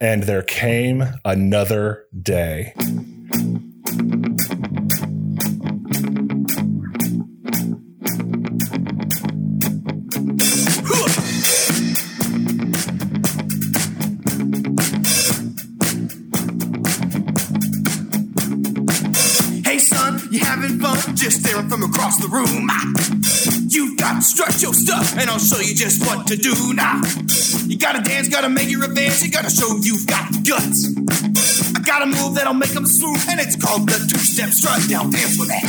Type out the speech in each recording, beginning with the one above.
And there came another day. Hey son, you having fun? Just staring from across the room. Ah. You got to strut your stuff, and I'll show you just what to do now. You gotta dance, gotta make your advance, you gotta show you've got guts. I got a move that'll make them swoop, and it's called the two-step strut. Now dance with me.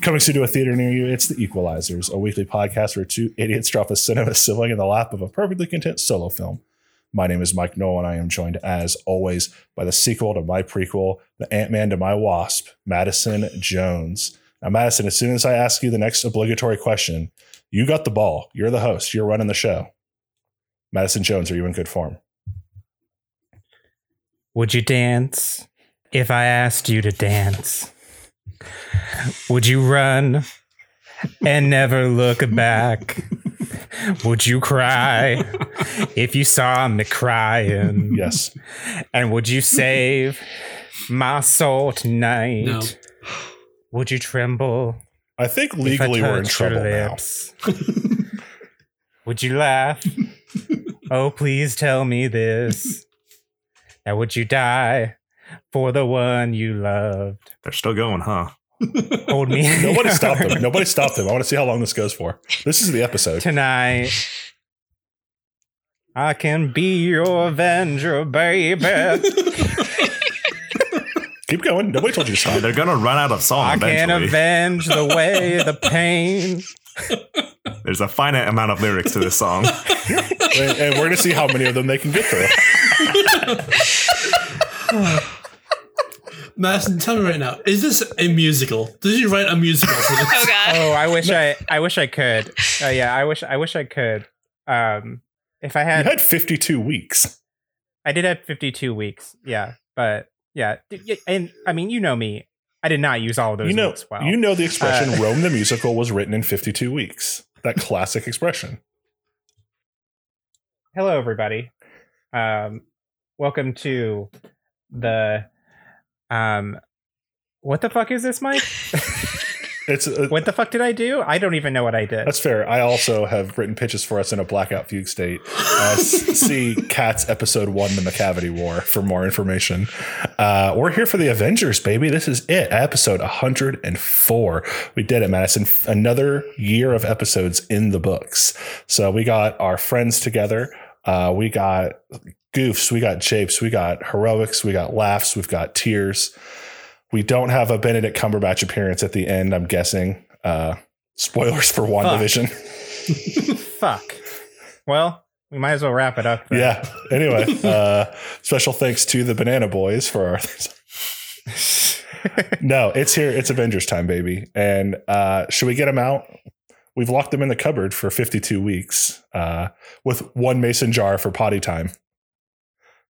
Coming soon to a theater near you, it's The Equalizers, a weekly podcast where two idiots drop a cinema sibling in the lap of a perfectly content solo film. My name is Mike Noel, and I am joined, as always, by the sequel to my prequel, the Ant Man to my Wasp, Madison Jones. Now, Madison, as soon as I ask you the next obligatory question, you got the ball. You're the host. You're running the show. Madison Jones, are you in good form? Would you dance if I asked you to dance? Would you run and never look back? Would you cry if you saw me crying? Yes. And would you save my soul tonight? No. Would you tremble I think if I legally we're in touched your trouble now. would you laugh? oh, please tell me this. Now, would you die for the one you loved? They're still going, huh? Hold me. Nobody stopped him. Nobody stopped him. I want to see how long this goes for. This is the episode. tonight. I can be your avenger, baby. Keep going. Nobody told you to stop. They're gonna run out of song I can avenge the way, the pain. There's a finite amount of lyrics to this song. and, and we're going to see how many of them they can get through. Madison, tell me right now, is this a musical? Did you write a musical for this? Oh god. Oh, I wish I, I wish I could. Uh, yeah, I wish, I wish I could. Um, if I had You had, had 52 weeks. I did have fifty-two weeks. Yeah, but yeah, and I mean, you know me. I did not use all of those You know, weeks well. you know the expression Uh, Rome the musical was written in 52 weeks. That classic expression. Hello, everybody. Um, welcome to the um, what the fuck is this, Mike? It's uh, what the fuck did I do? I don't even know what I did. That's fair. I also have written pitches for us in a blackout fugue state. Uh, see Cats episode one, The Macavity War, for more information. Uh, we're here for the Avengers, baby. This is it, episode 104. We did it, Madison. Another year of episodes in the books. So we got our friends together. Uh, we got goofs, we got japes, we got heroics, we got laughs, we've got tears. We don't have a Benedict Cumberbatch appearance at the end, I'm guessing. Uh, spoilers for WandaVision. fuck. Well, we might as well wrap it up. then. Yeah. Anyway, uh, special thanks to the Banana Boys for our. no, it's here. It's Avengers time, baby. And uh, should we get them out? We've locked them in the cupboard for 52 weeks uh, with one mason jar for potty time.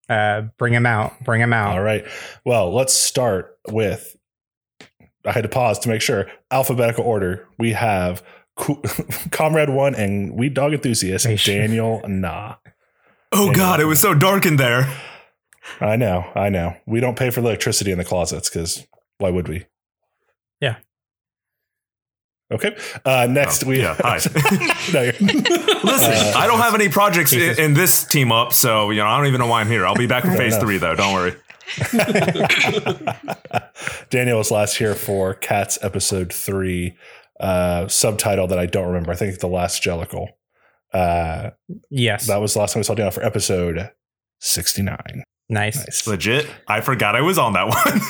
Uh, bring him out. Bring him out. All right. Well, let's start with. I had to pause to make sure. Alphabetical order. We have Co- Comrade One and Weed Dog Enthusiast They should- Daniel Na. Oh god, it was so dark in there. I know, I know. We don't pay for electricity in the closets because why would we? Yeah. Okay. Uh, next, Oh, we yeah, hi. no, you're- Listen, Uh, I don't have any projects in, in this team up, so you know I don't even know why I'm here. I'll be back for phase enough. three, though. Don't worry. Daniel was last here for Cats episode three, uh, subtitle that I don't remember. I think the last Jellicle. Uh, Yes. that was the last time we saw Daniel for episode sixty nine. nice. Nice. Legit, I forgot I was on that one.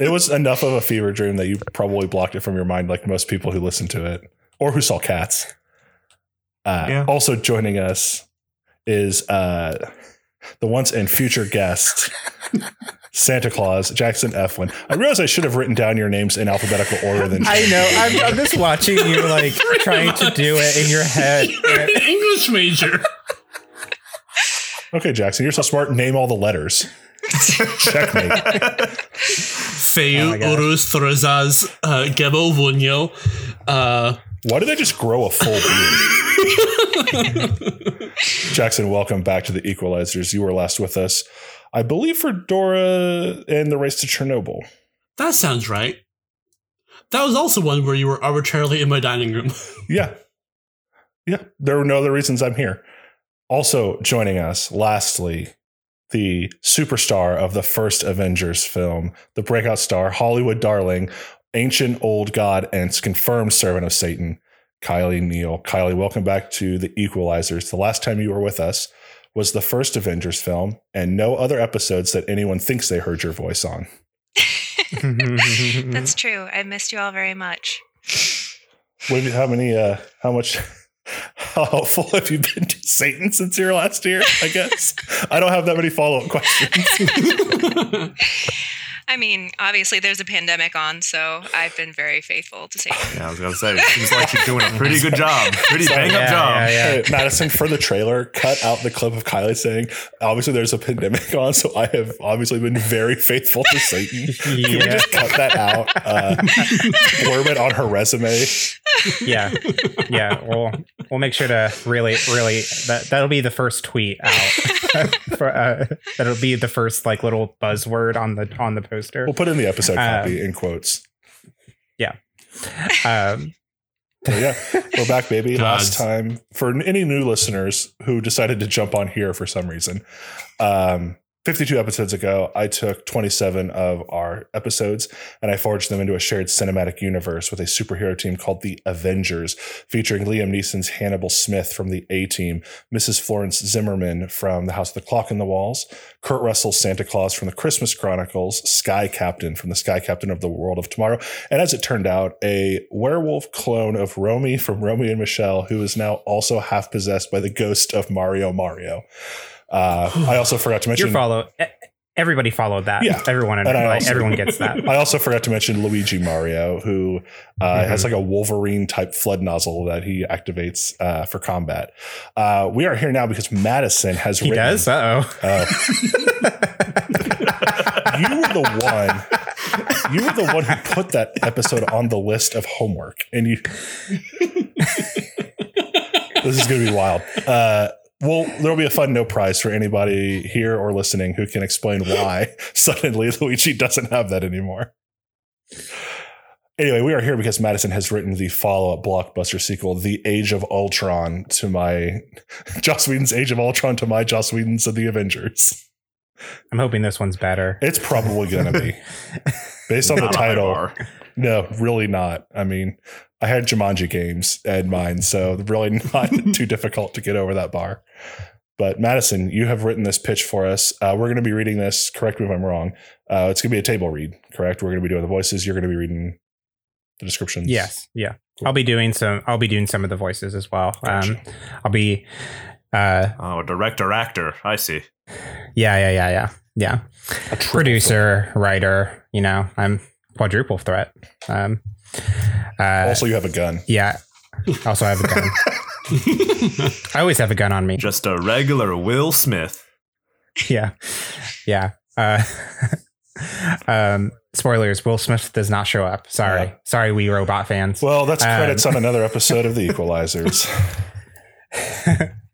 It was enough of a fever dream that you probably blocked it from your mind, like most people who listen to it or who saw Cats. Uh, Yeah. Also joining us is uh, the once and future guest, Santa Claus, Jackson Eflin. I realize I should have written down your names in alphabetical order. Than I know. I'm, I'm just watching you like trying to do it in your head. English major. Okay, Jackson, you're so smart. Name all the letters. Checkmate. Fehu, Oh my. Uruz, Thurisaz, uh, Gebo, Wunjo. Uh, Why did I just grow a full beard? Jackson, welcome back to the Equalizers. You were last with us, I believe, for Dora and the race to Chernobyl. That sounds right. That was also one where you were arbitrarily in my dining room. Yeah. Yeah. There were no other reasons I'm here. Also joining us, lastly, the superstar of the first Avengers film, the breakout star, Hollywood darling, ancient old god, and confirmed servant of Satan, Kiley Neal. Kiley, welcome back to the Equalizers. The last time you were with us was the first Avengers film, and no other episodes that anyone thinks they heard your voice on. That's true. I missed you all very much. What, how many, uh, how much, how helpful have you been to Satan since your last year? I guess I don't have that many follow up questions. I mean, obviously there's a pandemic on, so I've been very faithful to Satan. Yeah, I was gonna say, seems like you're doing a pretty good job, pretty bang up job. yeah, yeah. Hey, Madison, for the trailer, cut out the clip of Kiley saying, obviously there's a pandemic on, so I have obviously been very faithful to Satan. Can we just cut that out? Uh, blurb it on her resume. yeah yeah we'll we'll make sure to really really that that'll be the first tweet out for uh that'll be the first like little buzzword on the on the poster We'll put in the episode Uh, copy in quotes. Yeah. Um So yeah, we're back, baby. Last time for any new listeners who decided to jump on here for some reason, um, 52 episodes ago, I took 27 of our episodes and I forged them into a shared cinematic universe with a superhero team called the Avengers, featuring Liam Neeson's Hannibal Smith from the A Team, Mrs. Florence Zimmerman from The House of the Clock in the Walls, Kurt Russell's Santa Claus from the Christmas Chronicles, Sky Captain from the Sky Captain of the World of Tomorrow, and as it turned out, a werewolf clone of Romy from Romy and Michelle, who is now also half possessed by the ghost of Mario Mario. Uh, I also forgot to your mention. follow e- everybody followed that Yeah. everyone And like, also- everyone gets that I also forgot to mention Luigi Mario, who uh, Mhm. has like a Wolverine type flood nozzle that he activates uh, for combat. Uh, we are here now because Madison has he written. does uh-oh Oh. you were the one. You were the one who put that episode on the list of homework, and you. this is going to be wild. Uh, well, there'll be a fun no prize for anybody here or listening who can explain why suddenly Luigi doesn't have that anymore. Anyway, we are here because Madison has written the follow-up blockbuster sequel, The Age of Ultron, to my Joss Whedon's Age of Ultron to my Joss Whedon's of the Avengers. i'm hoping this one's better It's probably going to be based on the Not a high title. No, really not. I mean, I had Jumanji games in mind, so really not too difficult to get over that bar. But Madison, you have written this pitch for us. Uh, we're going to be reading this. Correct me if I'm wrong. Uh, it's going to be a table read, correct? We're going to be doing the voices. You're going to be reading the descriptions. yes yeah Cool. i'll be doing some i'll be doing some of the voices as well um i'll be uh Oh, director, actor. I see. yeah yeah yeah yeah yeah A triple producer, writer. You know, I'm quadruple threat. Um, uh, Also, you have a gun. yeah. Also, I have a gun. I always have a gun on me. Just a regular Will Smith. Yeah, yeah. Uh, um, spoilers: Will Smith does not show up. Sorry, Yeah. sorry, we robot fans. Well, that's Um, credits on another episode of The Equalizers.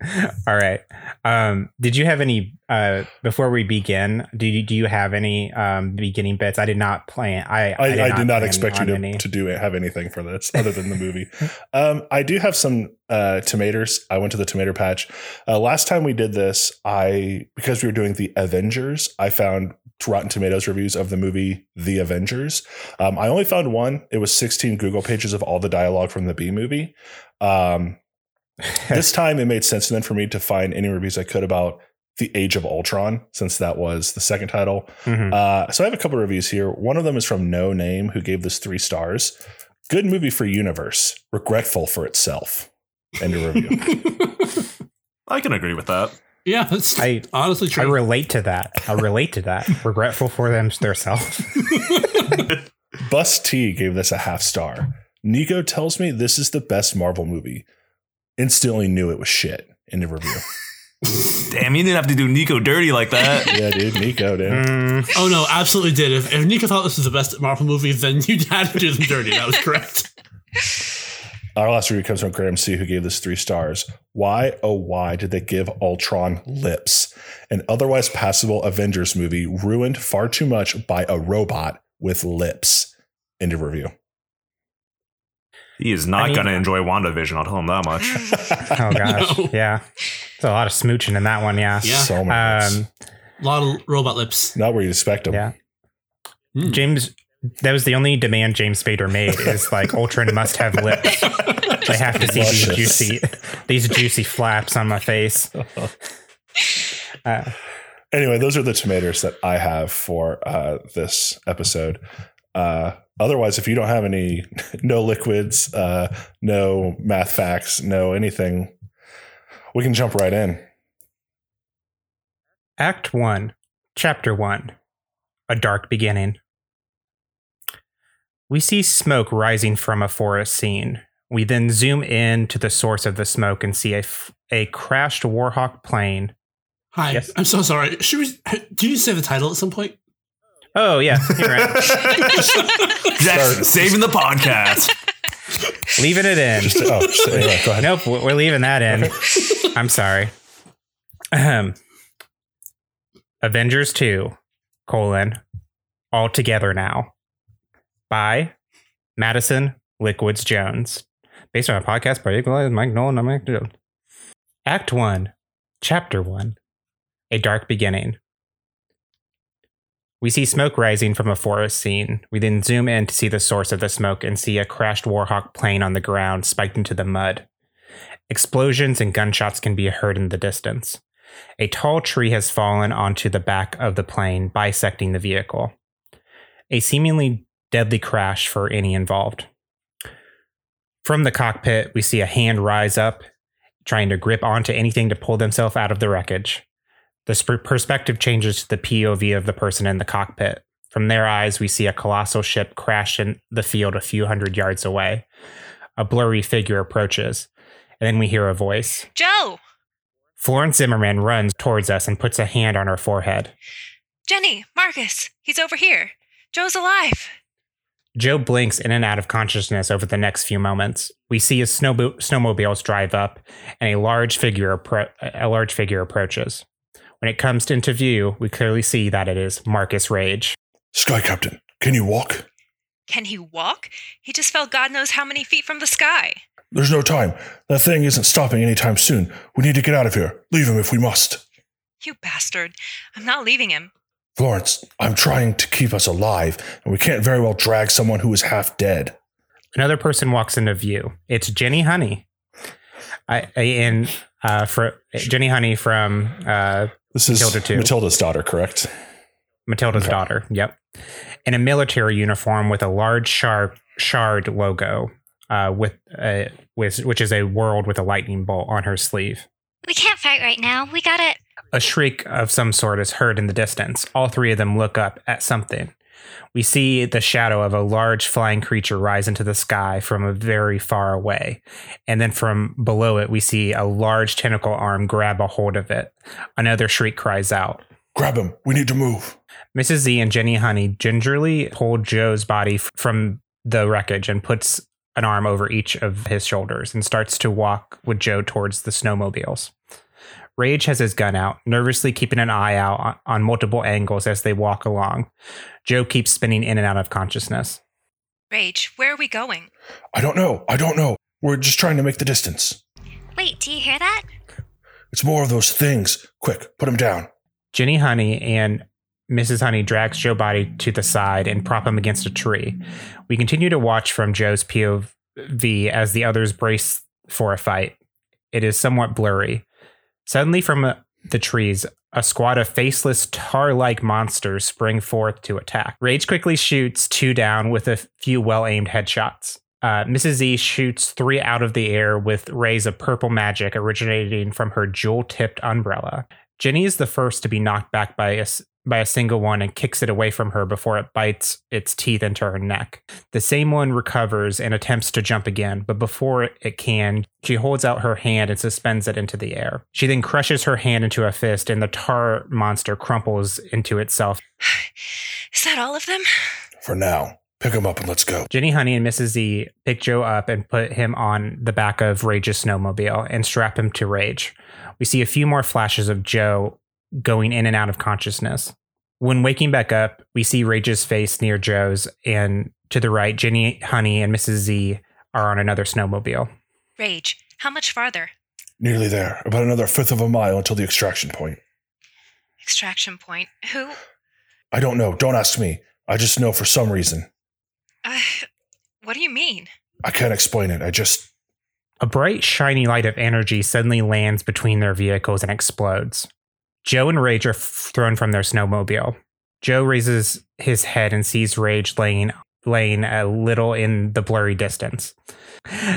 All right. Um, did you have any uh, before we begin? Do you do you have any um, beginning bits? I did not plan. I I, I, did not plan expect you to, any. to do it, have anything for this other than the movie. um, I do have some uh, tomatoes. I went to the tomato patch. Uh, last time we did this, I because we were doing the Avengers, I found Rotten Tomatoes reviews of the movie The Avengers. Um, I only found one. It was 16 Google pages of all the dialogue from the B movie. Um, this time, it made sense then for me to find any reviews I could about the Age of Ultron, since that was the second title. Mhm. Uh, so I have a couple of reviews here. One of them is from No Name, who gave this three stars. Good movie for universe, regretful for itself. End of review. I can agree with that. yeah, that's I- honestly I relate to that. I relate to that. Regretful for them themselves. Bus T gave this a half star. Nico tells me this is the best Marvel movie. Instantly knew it was shit. End of review. Damn, you didn't have to do Nico dirty like that. yeah, dude, Nico, dude. Mm, oh no, absolutely did. If, if Nico thought this was the best Marvel movie, then you had to do them dirty. That was correct. Our last review comes from Graham C, who gave this three stars. Why, oh, why did they give Ultron lips? An otherwise passable Avengers movie ruined far too much by a robot with lips. End of review. He is not I mean- going to enjoy WandaVision. I'll tell him that much. Oh gosh, No. yeah. There's a lot of smooching in that one. Yeah. Yeah. So many lips. Um, A lot of robot lips. Not where you'd expect them. yeah. Mm. James, that was the only demand James Spader made is like Ultron must have lips. I have to see these juicy, these juicy flaps on my face. Uh, Anyway, those are the tomatoes that I have for uh, this episode. Uh, otherwise, if you don't have any, no liquids, uh, no math facts, no anything, we can jump right in. Act One, Chapter One, A Dark Beginning. We see smoke rising from a forest scene. We then zoom in to the source of the smoke and see a, f- a crashed Warhawk plane. Hi. Yes. I'm so sorry. Should we? Do you say the title at some point? Oh yeah, you're right. Zach's saving the podcast. leaving it in. Just oh, just, anyway, go ahead. Nope, we're leaving that in. I'm sorry. Ahem. Avengers 2, colon, all together now. By Madison Liquids Jones. Based on a podcast by Equalize, Mike Nolan, and Mike Jones. Act 1, Chapter 1, A Dark Beginning. We see smoke rising from a forest scene. We then zoom in to see the source of the smoke and see a crashed Warhawk plane on the ground spiked into the mud. Explosions and gunshots can be heard in the distance. A tall tree has fallen onto the back of the plane, bisecting the vehicle. A seemingly deadly crash for any involved. From the cockpit, we see a hand rise up, trying to grip onto anything to pull themselves out of the wreckage. The perspective changes to the POV of the person in the cockpit. From their eyes, we see a colossal ship crash in the field a few hundred yards away. A blurry figure approaches, and then we hear a voice. Joe, Florence Zimmerman runs towards us and puts a hand on her forehead. Jenny, Marcus, he's over here. Joe's alive. Joe blinks in and out of consciousness over the next few moments. We see his snowbo- snowmobiles drive up, and a large figure appro- a large figure approaches. When it comes into view, we clearly see that it is Marcus Rage. Sky Captain, can you walk? Can he walk? He just fell God knows how many feet from the sky. There's no time. That thing isn't stopping anytime soon. We need to get out of here. Leave him if we must. You bastard. I'm not leaving him. Florence, I'm trying to keep us alive, and we can't very well drag someone who is half dead. Another person walks into view. It's Jenny Honey. I, I in uh, for Jenny Honey from uh, This is Matilda too. Matilda's daughter, correct? Matilda's Okay. daughter. Yep. In a military uniform with a large shard, shard logo, uh, with a, with which is a world with a lightning bolt on her sleeve. We can't fight right now. We gotta. A shriek of some sort is heard in the distance. All three of them look up at something. We see the shadow of a large flying creature rise into the sky from a very far away. And then from below it, we see a large tentacle arm grab a hold of it. Another shriek cries out. Grab him. We need to move. Mrs. Z and Jenny Honey gingerly pull Joe's body f- from the wreckage and puts an arm over each of his shoulders and starts to walk with Joe towards the snowmobiles. Rage has his gun out, nervously keeping an eye out on, on multiple angles as they walk along. Joe keeps spinning in and out of consciousness. Rage, where are we going? I don't know. I don't know. We're just trying to make the distance. Wait, do you hear that? It's more of those things. Quick, put him down. Jenny Honey and Mrs. Honey drags Joe's body to the side and prop him against a tree. We continue to watch from Joe's POV as the others brace for a fight. It is somewhat blurry. Suddenly, from uh, the trees, a squad of faceless tar like monsters spring forth to attack. Rage quickly shoots two down with a few well aimed headshots. Uh, Mrs. Z shoots three out of the air with rays of purple magic originating from her jewel tipped umbrella. Jenny is the first to be knocked back by a, by a single one and kicks it away from her before it bites its teeth into her neck. The same one recovers and attempts to jump again, but before it can, she holds out her hand and suspends it into the air. She then crushes her hand into a fist, and the tar monster crumples into itself. Is that all of them? For now. Pick him up and let's go. Jenny Honey and Mrs. Z pick Joe up and put him on the back of Rage's snowmobile and strap him to Rage. We see a few more flashes of Joe going in and out of consciousness. When waking back up, we see Rage's face near Joe's, and to the right, Jenny Honey and Mrs. Z are on another snowmobile. Rage, how much farther? Nearly there. About another fifth of a mile until the extraction point. Extraction point. Who? I don't know. Don't ask me. I just know for some reason. Uh, what do you mean? I can't explain it. I just. A bright, shiny light of energy suddenly lands between their vehicles and explodes. Joe and Rage are f- thrown from their snowmobile. Joe raises his head and sees Rage laying laying a little in the blurry distance.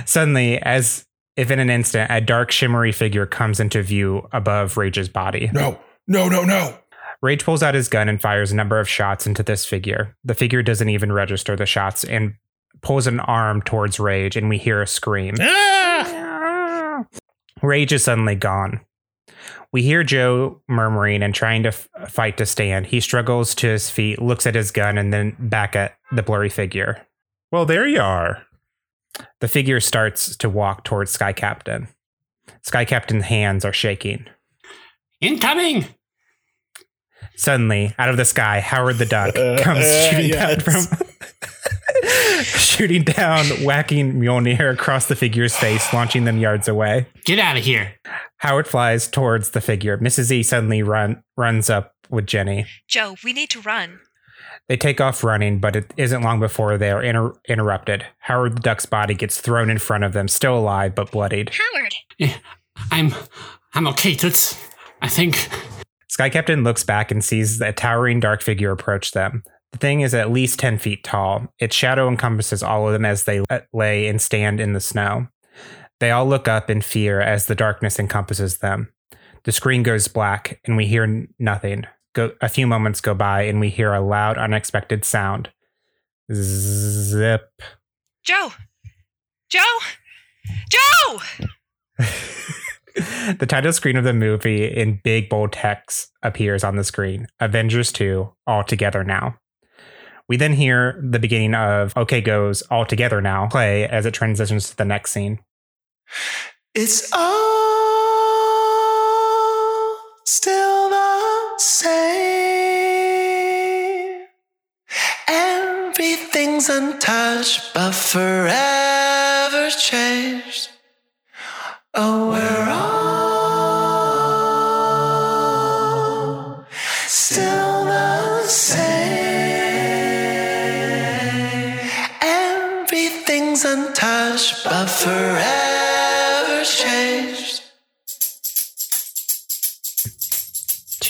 Suddenly, as if in an instant, a dark, shimmery figure comes into view above Rage's body. No, no, no, no. Rage pulls out his gun and fires a number of shots into this figure. The figure doesn't even register the shots and pulls an arm towards Rage, and we hear a scream. Ah! Rage is suddenly gone. We hear Joe murmuring and trying to f- fight to stand. He struggles to his feet, looks at his gun, and then back at the blurry figure. Well, there you are. The figure starts to walk towards Sky Captain. Sky Captain's hands are shaking. Incoming! Suddenly, out of the sky, Howard the Duck Uh, comes uh, shooting yes. down from shooting down, whacking Mjolnir across the figure's face, launching them yards away. Get out of here. Howard flies towards the figure. Mrs. E suddenly run runs up with Jenny. Joe, we need to run. They take off running, but it isn't long before they are inter- interrupted. Howard the Duck's body gets thrown in front of them, still alive but bloodied. Howard. Eh, I'm I'm okay, Toots. I think Sky Captain looks back and sees a towering dark figure approach them. The thing is at least 10 feet tall. Its shadow encompasses all of them as they uh, lay and stand in the snow. They all look up in fear as the darkness encompasses them. The screen goes black and we hear nothing. Go, a few moments go by and we hear a loud, unexpected sound. Zip. Joe! Joe! Joe! the title screen of the movie in big bold text appears on the screen Avengers 2 All Together Now. We then hear the beginning of OK Go's All Together Now play as it transitions to the next scene. It's all still the same. Everything's untouched, but forever changed. Oh, we're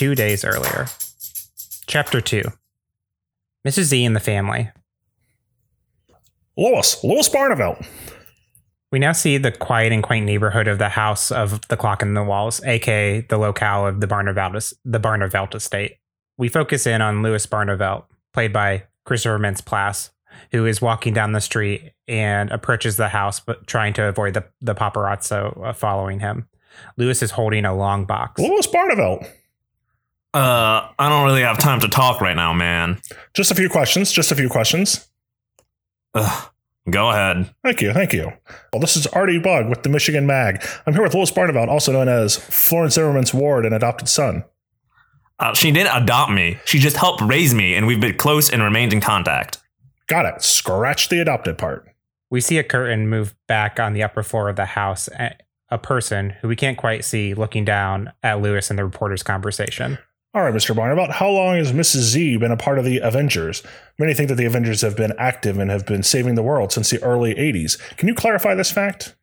Two days earlier. Chapter 2 Mrs. Z and the family. Lois, Lois Barnavelt. We now see the quiet and quaint neighborhood of the house of the clock in the walls, aka the locale of the Barnavelt, the estate. We focus in on Louis Barnavelt, played by Christopher Mintz-Plasse, who is walking down the street and approaches the house, but trying to avoid the, the paparazzo uh, following him. Louis is holding a long box. Lois Barnavelt. Uh, I don't really have time to talk right now, man. Just a few questions. Just a few questions. Ugh. Go ahead. Thank you. Thank you. Well, this is Artie Bug with the Michigan Mag. I'm here with Lois Barnavelt, also known as Florence Zimmerman's ward and adopted son. Uh, she didn't adopt me. She just helped raise me, and we've been close and remained in contact. Got it. Scratch the adopted part. We see a curtain move back on the upper floor of the house. A, a person who we can't quite see looking down at Louis and the reporter's conversation. All right, Mr. Barnavelt, how long has Mrs. Z been a part of the Avengers? Many think that the Avengers have been active and have been saving the world since the early 80s. Can you clarify this fact?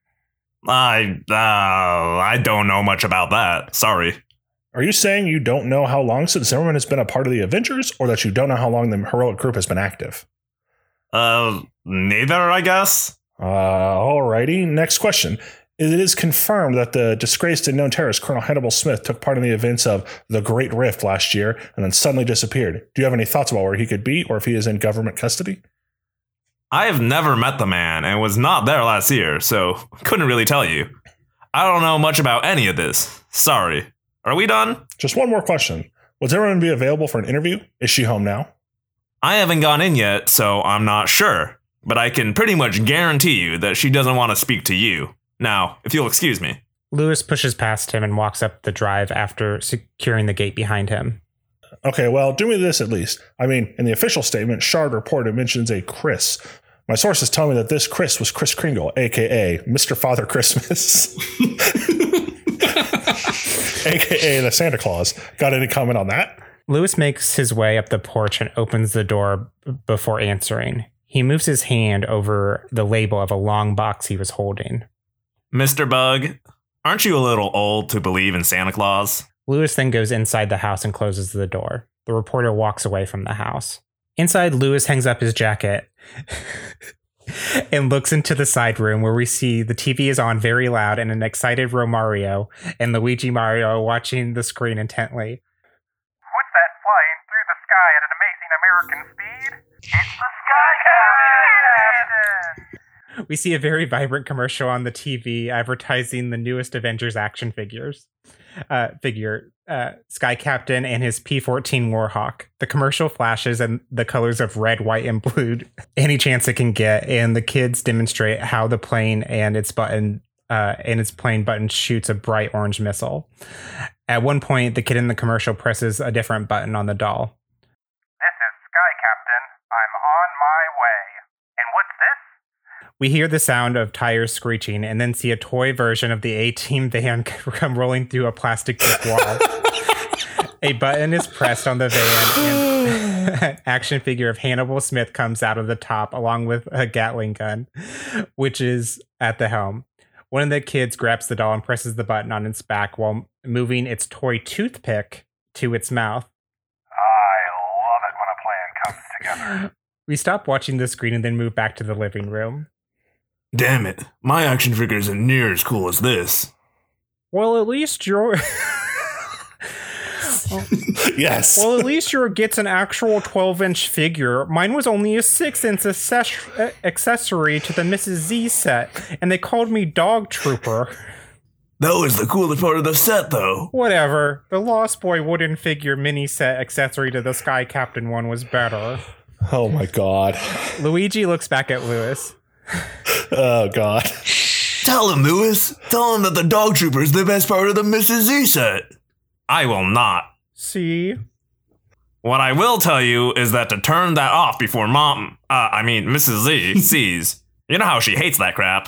I uh, I don't know much about that. Sorry. Are you saying you don't know how long since Zimmerman has been a part of the Avengers, or that you don't know how long the heroic group has been active? Uh, neither, I guess. Uh, alrighty. Next question. It is confirmed that the disgraced and known terrorist Colonel Hannibal Smith took part in the events of the Great Rift last year and then suddenly disappeared. Do you have any thoughts about where he could be or if he is in government custody? I have never met the man and was not there last year, so couldn't really tell you. I don't know much about any of this. Sorry. Are we done? Just one more question. Will everyone be available for an interview? Is she home now? I haven't gone in yet, so I'm not sure. But I can pretty much guarantee you that she doesn't want to speak to you. Now, if you'll excuse me. Lewis pushes past him and walks up the drive after securing the gate behind him. Okay, well, do me this at least. I mean, in the official statement, Shard reported mentions a Chris. My sources tell me that this Chris was Chris Kringle, aka Mr. Father Christmas, aka the Santa Claus. Got any comment on that? Lewis makes his way up the porch and opens the door before answering. He moves his hand over the label of a long box he was holding. Mr. Bug, aren't you a little old to believe in Santa Claus? Lewis then goes inside the house and closes the door. The reporter walks away from the house. Inside, Lewis hangs up his jacket and looks into the side room where we see the TV is on very loud and an excited Romario and Luigi Mario watching the screen intently. What's that flying through the sky at an amazing American speed? It's the Sky Captain! We see a very vibrant commercial on the TV advertising the newest Avengers action figures. Uh, figure uh, Sky Captain and his P14 Warhawk. The commercial flashes and the colors of red, white, and blue any chance it can get, and the kids demonstrate how the plane and its button uh, and its plane button shoots a bright orange missile. At one point, the kid in the commercial presses a different button on the doll. This is Sky Captain. I'm on my way. And what's this? We hear the sound of tires screeching and then see a toy version of the A Team van come rolling through a plastic brick wall. a button is pressed on the van and an action figure of Hannibal Smith comes out of the top along with a Gatling gun, which is at the helm. One of the kids grabs the doll and presses the button on its back while moving its toy toothpick to its mouth. I love it when a plan comes together. We stop watching the screen and then move back to the living room. Damn it, my action figure isn't near as cool as this. Well, at least your Yes. well, at least your gets an actual 12 inch figure. Mine was only a 6 inch access- uh, accessory to the Mrs. Z set, and they called me Dog Trooper. That was the coolest part of the set, though. Whatever. The Lost Boy wooden figure mini set accessory to the Sky Captain one was better. oh my god. Luigi looks back at Lewis. Oh god. Tell him, Lewis. Tell him that the Dog Trooper is the best part of the Mrs. Z set. I will not. See? What I will tell you is that to turn that off before Mom, uh, I mean Mrs. Z, sees. You know how she hates that crap.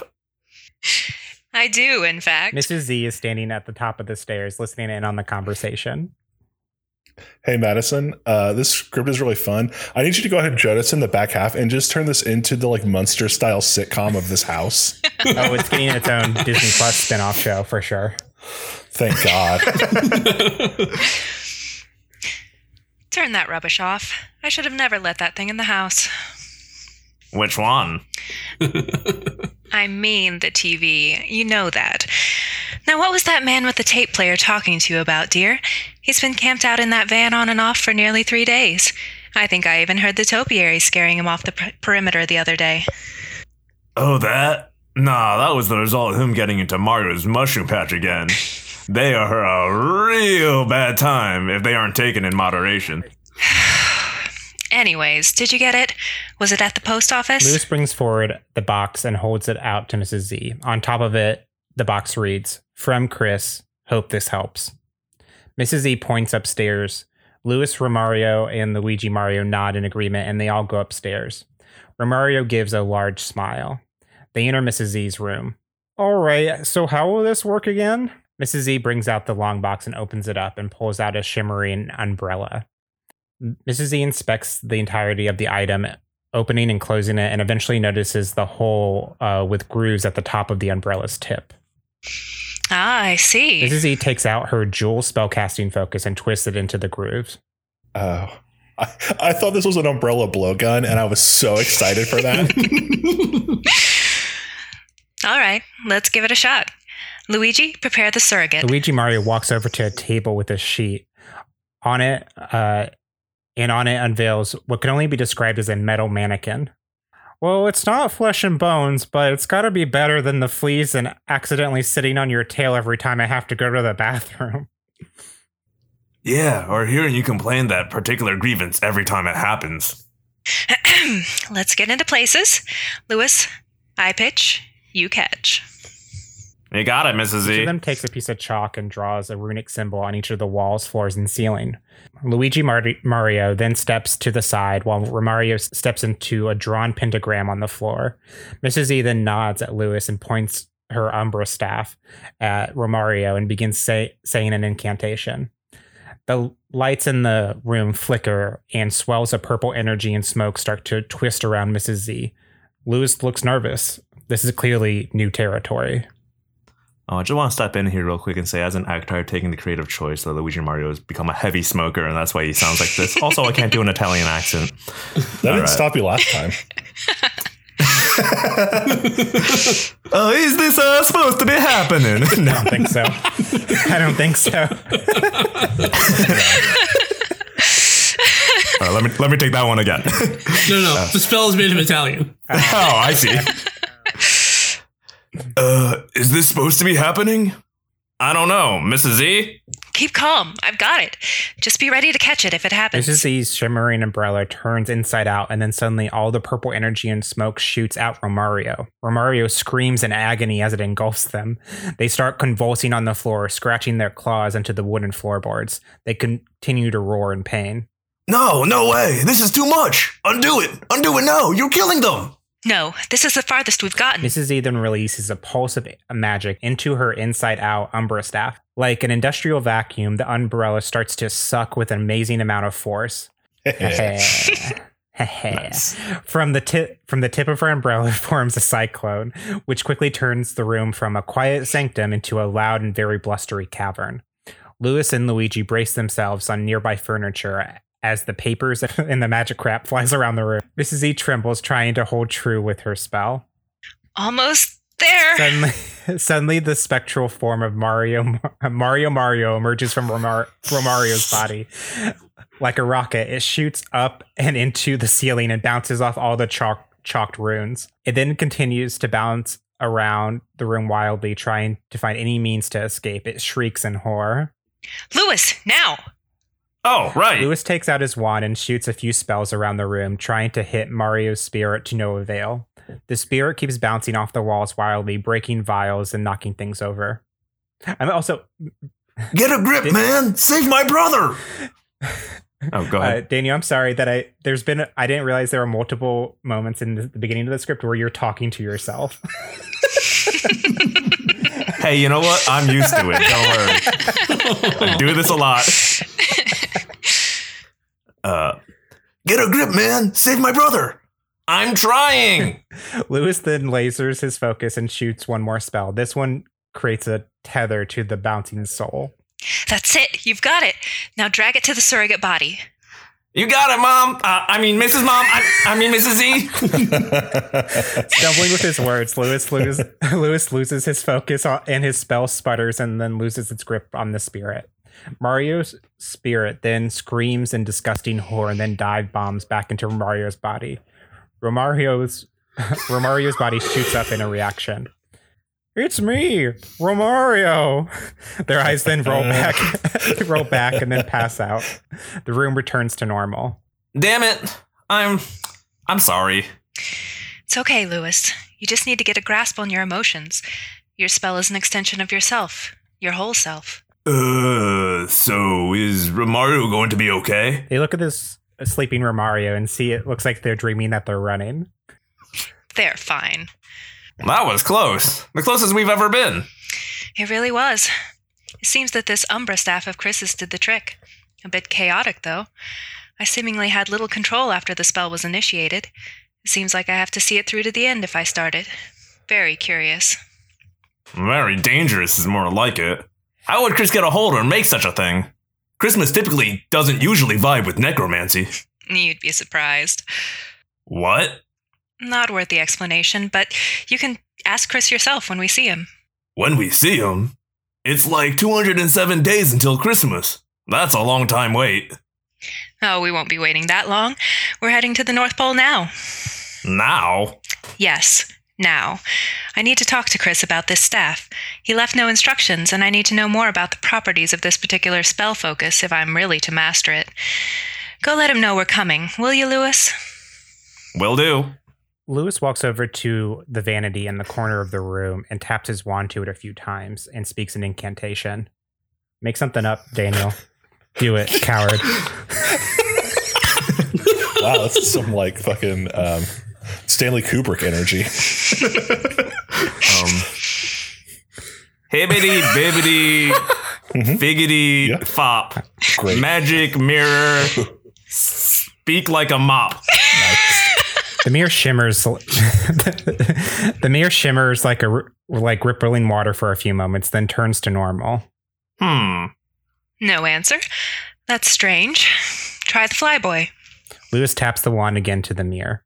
I do, in fact. Mrs. Z is standing at the top of the stairs listening in on the conversation. Hey Madison, uh, this script is really fun. I need you to go ahead and join us in the back half and just turn this into the like Munster style sitcom of this house. Oh, it's getting its own Disney Plus spin-off show for sure. Thank God. Turn that rubbish off. I should have never let that thing in the house. Which one? I mean the TV. You know that. Now, what was that man with the tape player talking to you about, dear? He's been camped out in that van on and off for nearly three days. I think I even heard the topiary scaring him off the per- perimeter the other day. Oh, that? Nah, that was the result of him getting into Mario's mushroom patch again. They are a real bad time if they aren't taken in moderation. Anyways, did you get it? Was it at the post office? Lewis brings forward the box and holds it out to Mrs. Z. On top of it, the box reads, From Chris, hope this helps. Mrs. Z points upstairs. Lewis, Romario, and Luigi Mario nod in agreement and they all go upstairs. Romario gives a large smile. They enter Mrs. Z's room. All right, so how will this work again? Mrs. Z brings out the long box and opens it up and pulls out a shimmering umbrella. Mrs. Z inspects the entirety of the item, opening and closing it, and eventually notices the hole uh, with grooves at the top of the umbrella's tip. ah, I see. Mrs. Z takes out her jewel spellcasting focus and twists it into the grooves. Oh. I, I thought this was an umbrella blowgun, and I was so excited for that. All right, let's give it a shot. Luigi, prepare the surrogate. Luigi Mario walks over to a table with a sheet. On it, uh, and on it unveils what can only be described as a metal mannequin. Well, it's not flesh and bones, but it's got to be better than the fleas and accidentally sitting on your tail every time I have to go to the bathroom. Yeah, or hearing you complain that particular grievance every time it happens. Let's get into places. Lewis, I pitch, you catch. You got it, Mrs. Z. Each of them takes a piece of chalk and draws a runic symbol on each of the walls, floors, and ceiling. Luigi Mar- Mario then steps to the side while Romario steps into a drawn pentagram on the floor. Mrs. Z then nods at Lewis and points her Umbra staff at Romario and begins say- saying an incantation. The lights in the room flicker and swells of purple energy and smoke start to twist around Mrs. Z. Lewis looks nervous. This is clearly new territory. Oh, I just want to step in here real quick and say, as an actor, I've the creative choice that Luigi Mario has become a heavy smoker, and that's why he sounds like this. also, I can't do an Italian accent. That didn't right. stop you last time. Oh, is this uh, supposed to be happening? no. I don't think so. I don't think so. All right, let me let me take that one again. No, no. Uh, the spell is made of Italian. Ah. oh, I see. Uh, is this supposed to be happening? I don't know, Mrs. Z. Keep calm. I've got it. Just be ready to catch it if it happens. Mrs. Z's shimmering umbrella turns inside out, and then suddenly all the purple energy and smoke shoots out Romario. Romario screams in agony as it engulfs them. They start convulsing on the floor, scratching their claws into the wooden floorboards. They continue to roar in pain. No, no way. This is too much. Undo it. Undo it now. You're killing them. No, this is the farthest we've gotten. Mrs. Z then releases a pulse of magic into her inside out Umbra staff. Like an industrial vacuum, the umbrella starts to suck with an amazing amount of force. From the tip from the tip of her umbrella forms a cyclone, which quickly turns the room from a quiet sanctum into a loud and very blustery cavern. Lewis and Luigi brace themselves on nearby furniture as the papers and the magic crap flies around the room. Mrs. E trembles, trying to hold true with her spell. Almost there. Suddenly, suddenly, the spectral form of Mario Mario Mario emerges from Romar- Romario's body. Like a rocket, it shoots up and into the ceiling and bounces off all the chalk chalked runes. It then continues to bounce around the room wildly, trying to find any means to escape. It shrieks in horror. Lewis, now. Oh, right. Lewis takes out his wand and shoots a few spells around the room, trying to hit Mario's spirit to no avail. The spirit keeps bouncing off the walls wildly, breaking vials and knocking things over. I'm also, Get a grip, Did- man. Save my brother. oh, go uh, ahead. Daniel. I'm sorry that I there's been I didn't realize there were multiple moments in the, the beginning of the script where you're talking to yourself. hey, you know what? I'm used to it. Don't worry. I do this a lot. Uh, get a grip, man. Save my brother. I'm trying. Lewis then lasers his focus and shoots one more spell. This one creates a tether to the bouncing soul. That's it. You've got it. Now drag it to the surrogate body. You got it, Mom. Uh, I mean, Mrs. Mom. I, I mean, Mrs. Z. Stumbling with his words, Lewis loses Lewis loses his focus on- and his spell sputters and then loses its grip on the spirit. Mario's spirit then screams in disgusting horror and then dive bombs back into Romario's body. Romario's Romario's body shoots up in a reaction. It's me, Romario. Their eyes then roll back, roll back, and then pass out. The room returns to normal. Damn it. I'm. I'm sorry. It's okay, Lewis. You just need to get a grasp on your emotions. Your spell is an extension of yourself, your whole self. Uh, so is Romario going to be okay? They look at this sleeping Romario and see it looks like they're dreaming that they're running. They're fine. That was close. The closest we've ever been. It really was. It seems that this Umbra staff of Chris's did the trick. A bit chaotic, though. I seemingly had little control after the spell was initiated. It seems like I have to see it through to the end if I start it. Very curious. Very dangerous is more like it. How would Chris get a hold or make such a thing? Christmas typically doesn't usually vibe with necromancy. You'd be surprised. What? Not worth the explanation, but you can ask Chris yourself when we see him. When we see him, it's like 207 days until Christmas. That's a long time wait. Oh, we won't be waiting that long. We're heading to the North Pole now. Now? Yes, now. I need to talk to Chris about this staff. He left no instructions, and I need to know more about the properties of this particular spell focus if I'm really to master it. Go let him know we're coming, will you, Lewis? Will do. Lewis walks over to the vanity in the corner of the room and taps his wand to it a few times and speaks an incantation. Make something up, Daniel. Do it, coward. Wow, that's some like fucking um, Stanley Kubrick energy. Um, hibbity bibbity figgity Yeah. fop. Great. Magic mirror. Speak like a mop. The mirror shimmers. the mirror shimmers like a r- like rippling water for a few moments, then turns to normal. Hmm. No answer. That's strange. Try the flyboy. Lewis taps the wand again to the mirror.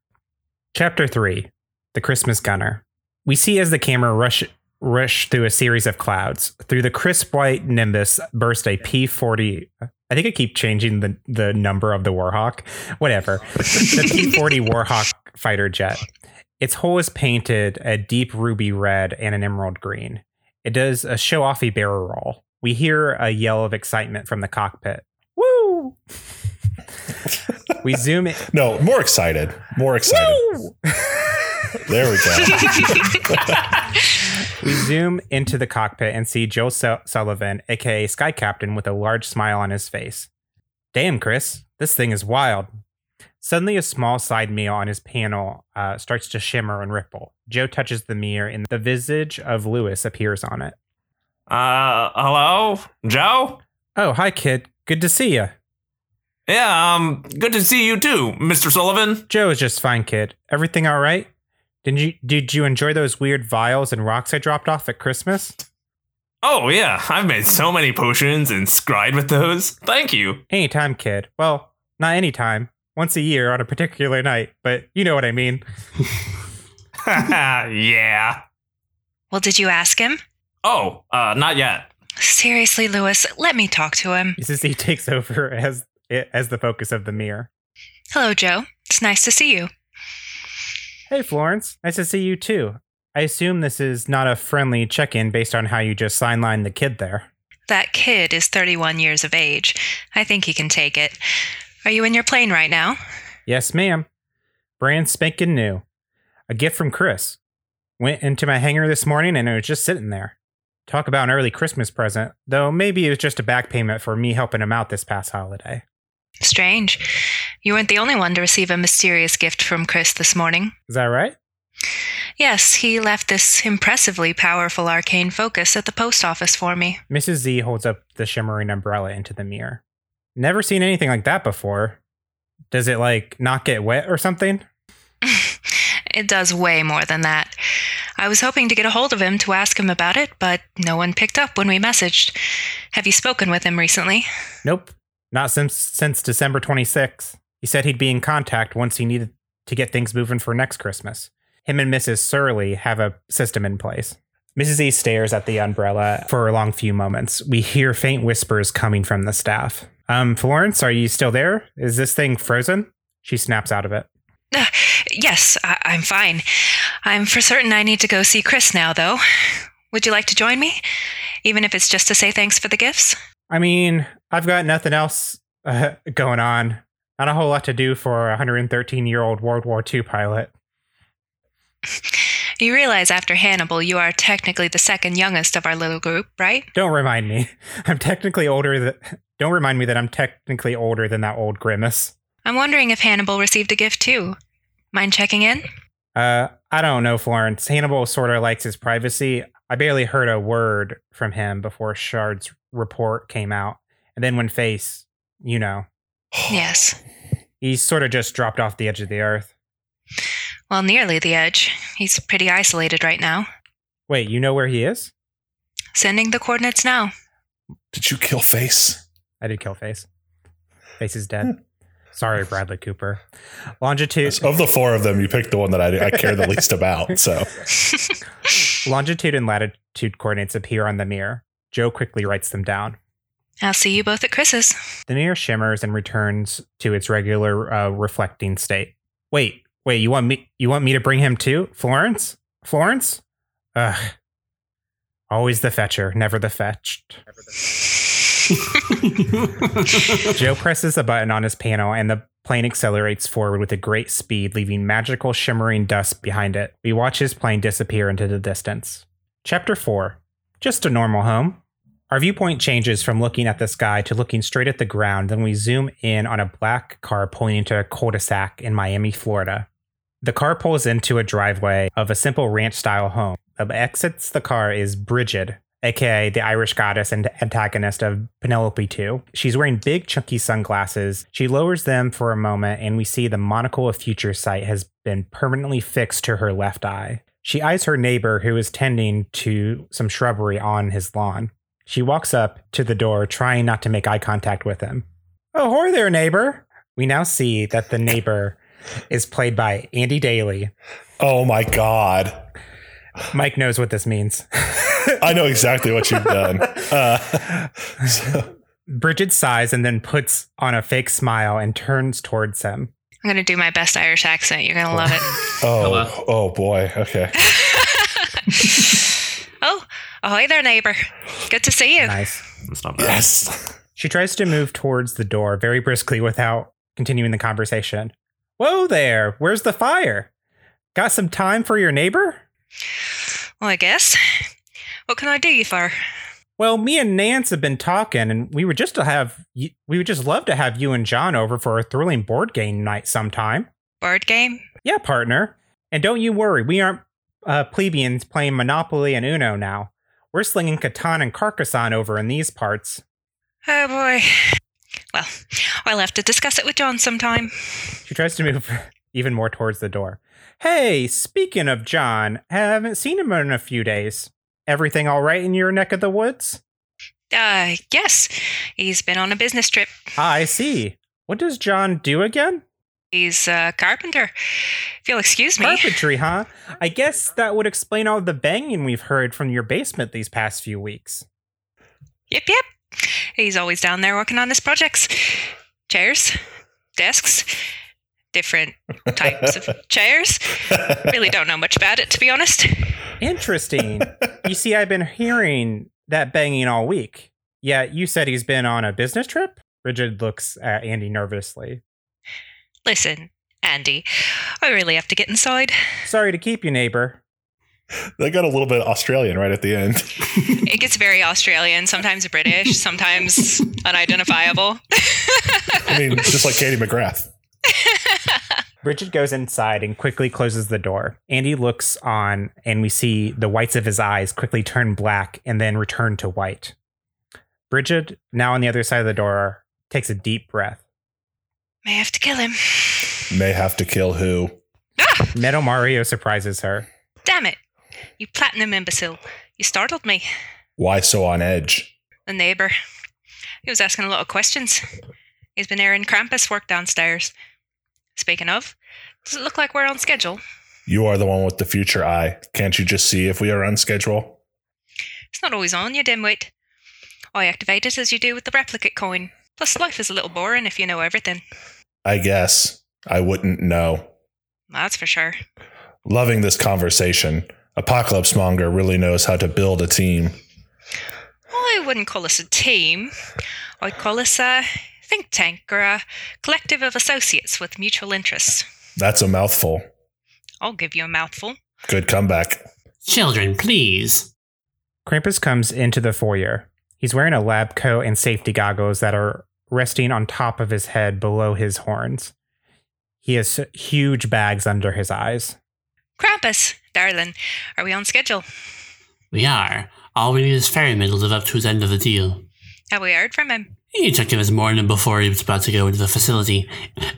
Chapter 3 The Christmas Gunner. We see as the camera rush rush through a series of clouds. Through the crisp white nimbus burst a P 40. I think I keep changing the, the number of the Warhawk. Whatever. The P 40 Warhawk fighter jet. Its hull is painted a deep ruby red and an emerald green. It does a show offy barrel roll. We hear a yell of excitement from the cockpit. Woo! We zoom in. No, more excited. More excited. There we go. We zoom into the cockpit and see Joe Su- Sullivan, aka Sky Captain, with a large smile on his face. Damn, Chris, this thing is wild. Suddenly, a small side mirror on his panel uh, starts to shimmer and ripple. Joe touches the mirror, and the visage of Lewis appears on it. Uh, hello, Joe. Oh, hi, kid. Good to see you. Yeah, um, good to see you too, Mr. Sullivan. Joe is just fine, kid. Everything all right? Did you did you enjoy those weird vials and rocks I dropped off at Christmas? Oh yeah, I've made so many potions and scryed with those. Thank you. Anytime, kid. Well, not anytime. Once a year on a particular night, but you know what I mean. yeah. Well, did you ask him? Oh, uh, not yet. Seriously, Lewis, let me talk to him. Mrs. Z takes over as as the focus of the mirror. Hello, Joe. It's nice to see you. Hey, Florence. Nice to see you too. I assume this is not a friendly check-in based on how you just sidelined the kid there. That kid is 31 years of age. I think he can take it. Are you in your plane right now? Yes, ma'am. Brand spanking new. A gift from Chris. Went into my hangar this morning and it was just sitting there. Talk about an early Christmas present, though maybe it was just a back payment for me helping him out this past holiday. Strange. You weren't the only one to receive a mysterious gift from Chris this morning. Is that right? Yes, he left this impressively powerful arcane focus at the post office for me. Mrs. Z holds up the shimmering umbrella into the mirror. Never seen anything like that before. Does it like not get wet or something? It does way more than that. I was hoping to get a hold of him to ask him about it, but no one picked up when we messaged. Have you spoken with him recently? Nope. Not since since December 26th. He said he'd be in contact once he needed to get things moving for next Christmas. Him and Mrs. Surly have a system in place. Mrs. E stares at the umbrella for a long few moments. We hear faint whispers coming from the staff. Um, Florence, are you still there? Is this thing frozen? She snaps out of it. Uh, yes, I- I'm fine. I'm for certain I need to go see Chris now, though. Would you like to join me? Even if it's just to say thanks for the gifts? I mean, I've got nothing else uh, going on. Not a whole lot to do for a 113 year old World War II pilot. You realize after Hannibal, you are technically the second youngest of our little group, right? Don't remind me. I'm technically older than. Don't remind me that I'm technically older than that old grimace. I'm wondering if Hannibal received a gift too. Mind checking in? Uh, I don't know, Florence. Hannibal sort of likes his privacy. I barely heard a word from him before Shard's report came out. And then when Face, you know, Yes. he sort of just dropped off the edge of the earth. Well, nearly the edge. He's pretty isolated right now. Wait, you know where he is? Sending the coordinates now. Did you kill Face? I did kill Face. Face is dead. Hmm. Sorry, Bradley Cooper. Longitude. Of the four of them, you picked the one that I, I care the least about. So Longitude and latitude coordinates appear on the mirror. Joe quickly writes them down. I'll see you both at Chris's. The mirror shimmers and returns to its regular uh, reflecting state. Wait, wait, you want me you want me to bring him too? Florence? Florence? Ugh. Always the fetcher, never the fetched. Joe presses a button on his panel and the plane accelerates forward with a great speed, leaving magical shimmering dust behind it. We watch his plane disappear into the distance. Chapter 4 Just a normal home. Our viewpoint changes from looking at the sky to looking straight at the ground, then we zoom in on a black car pulling into a cul de sac in Miami, Florida. The car pulls into a driveway of a simple ranch style home. That exits the car is Bridget, aka the Irish goddess and antagonist of Penelope 2. She's wearing big, chunky sunglasses. She lowers them for a moment, and we see the monocle of future sight has been permanently fixed to her left eye. She eyes her neighbor who is tending to some shrubbery on his lawn. She walks up to the door, trying not to make eye contact with him. Oh, hi there, neighbor. We now see that the neighbor is played by Andy Daly. Oh my god. Mike knows what this means. I know exactly what you've done. Uh, so- Bridget sighs and then puts on a fake smile and turns towards him. I'm going to do my best Irish accent. You're going to love it. oh, oh boy. Okay. oh, ahoy there, neighbor. Good to see you. Nice. That's not bad. Yes. She tries to move towards the door very briskly without continuing the conversation. Whoa there, where's the fire? Got some time for your neighbor? Well, I guess. What can I do you for? Well, me and Nance have been talking, and we would just to have we would just love to have you and John over for a thrilling board game night sometime. Board game? Yeah, partner. And don't you worry, we aren't uh, plebeians playing Monopoly and Uno now. We're slinging Catan and Carcassonne over in these parts. Oh boy. Well, I'll have to discuss it with John sometime. She tries to move even more towards the door. Hey, speaking of John, haven't seen him in a few days. Everything all right in your neck of the woods? Uh, yes. He's been on a business trip. I see. What does John do again? He's a carpenter. If you'll excuse me. Carpentry, huh? I guess that would explain all the banging we've heard from your basement these past few weeks. Yep, yep. He's always down there working on his projects. Chairs, desks, different types of chairs. Really don't know much about it, to be honest. Interesting. you see, I've been hearing that banging all week. Yeah, you said he's been on a business trip? Bridget looks at Andy nervously. Listen, Andy, I really have to get inside. Sorry to keep you, neighbor. They got a little bit Australian right at the end. It gets very Australian, sometimes British, sometimes unidentifiable. I mean, just like Katie McGrath. Bridget goes inside and quickly closes the door. Andy looks on, and we see the whites of his eyes quickly turn black and then return to white. Bridget, now on the other side of the door, takes a deep breath. May have to kill him. May have to kill who? Ah! Metal Mario surprises her. Damn it. You platinum imbecile. You startled me. Why so on edge? The neighbor. He was asking a lot of questions. He's been airing Krampus work downstairs. Speaking of, does it look like we're on schedule? You are the one with the future eye. Can't you just see if we are on schedule? It's not always on, you dimwit. I activate it as you do with the replicate coin. Plus, life is a little boring if you know everything. I guess. I wouldn't know. That's for sure. Loving this conversation. Apocalypse Monger really knows how to build a team. I wouldn't call us a team. I'd call us a think tank or a collective of associates with mutual interests. That's a mouthful. I'll give you a mouthful. Good comeback. Children, please. Krampus comes into the foyer. He's wearing a lab coat and safety goggles that are resting on top of his head below his horns. He has huge bags under his eyes. Krampus, darling, are we on schedule? We are. All we need is Ferryman to live up to his end of the deal. Have we heard from him? He checked in this morning before he was about to go into the facility.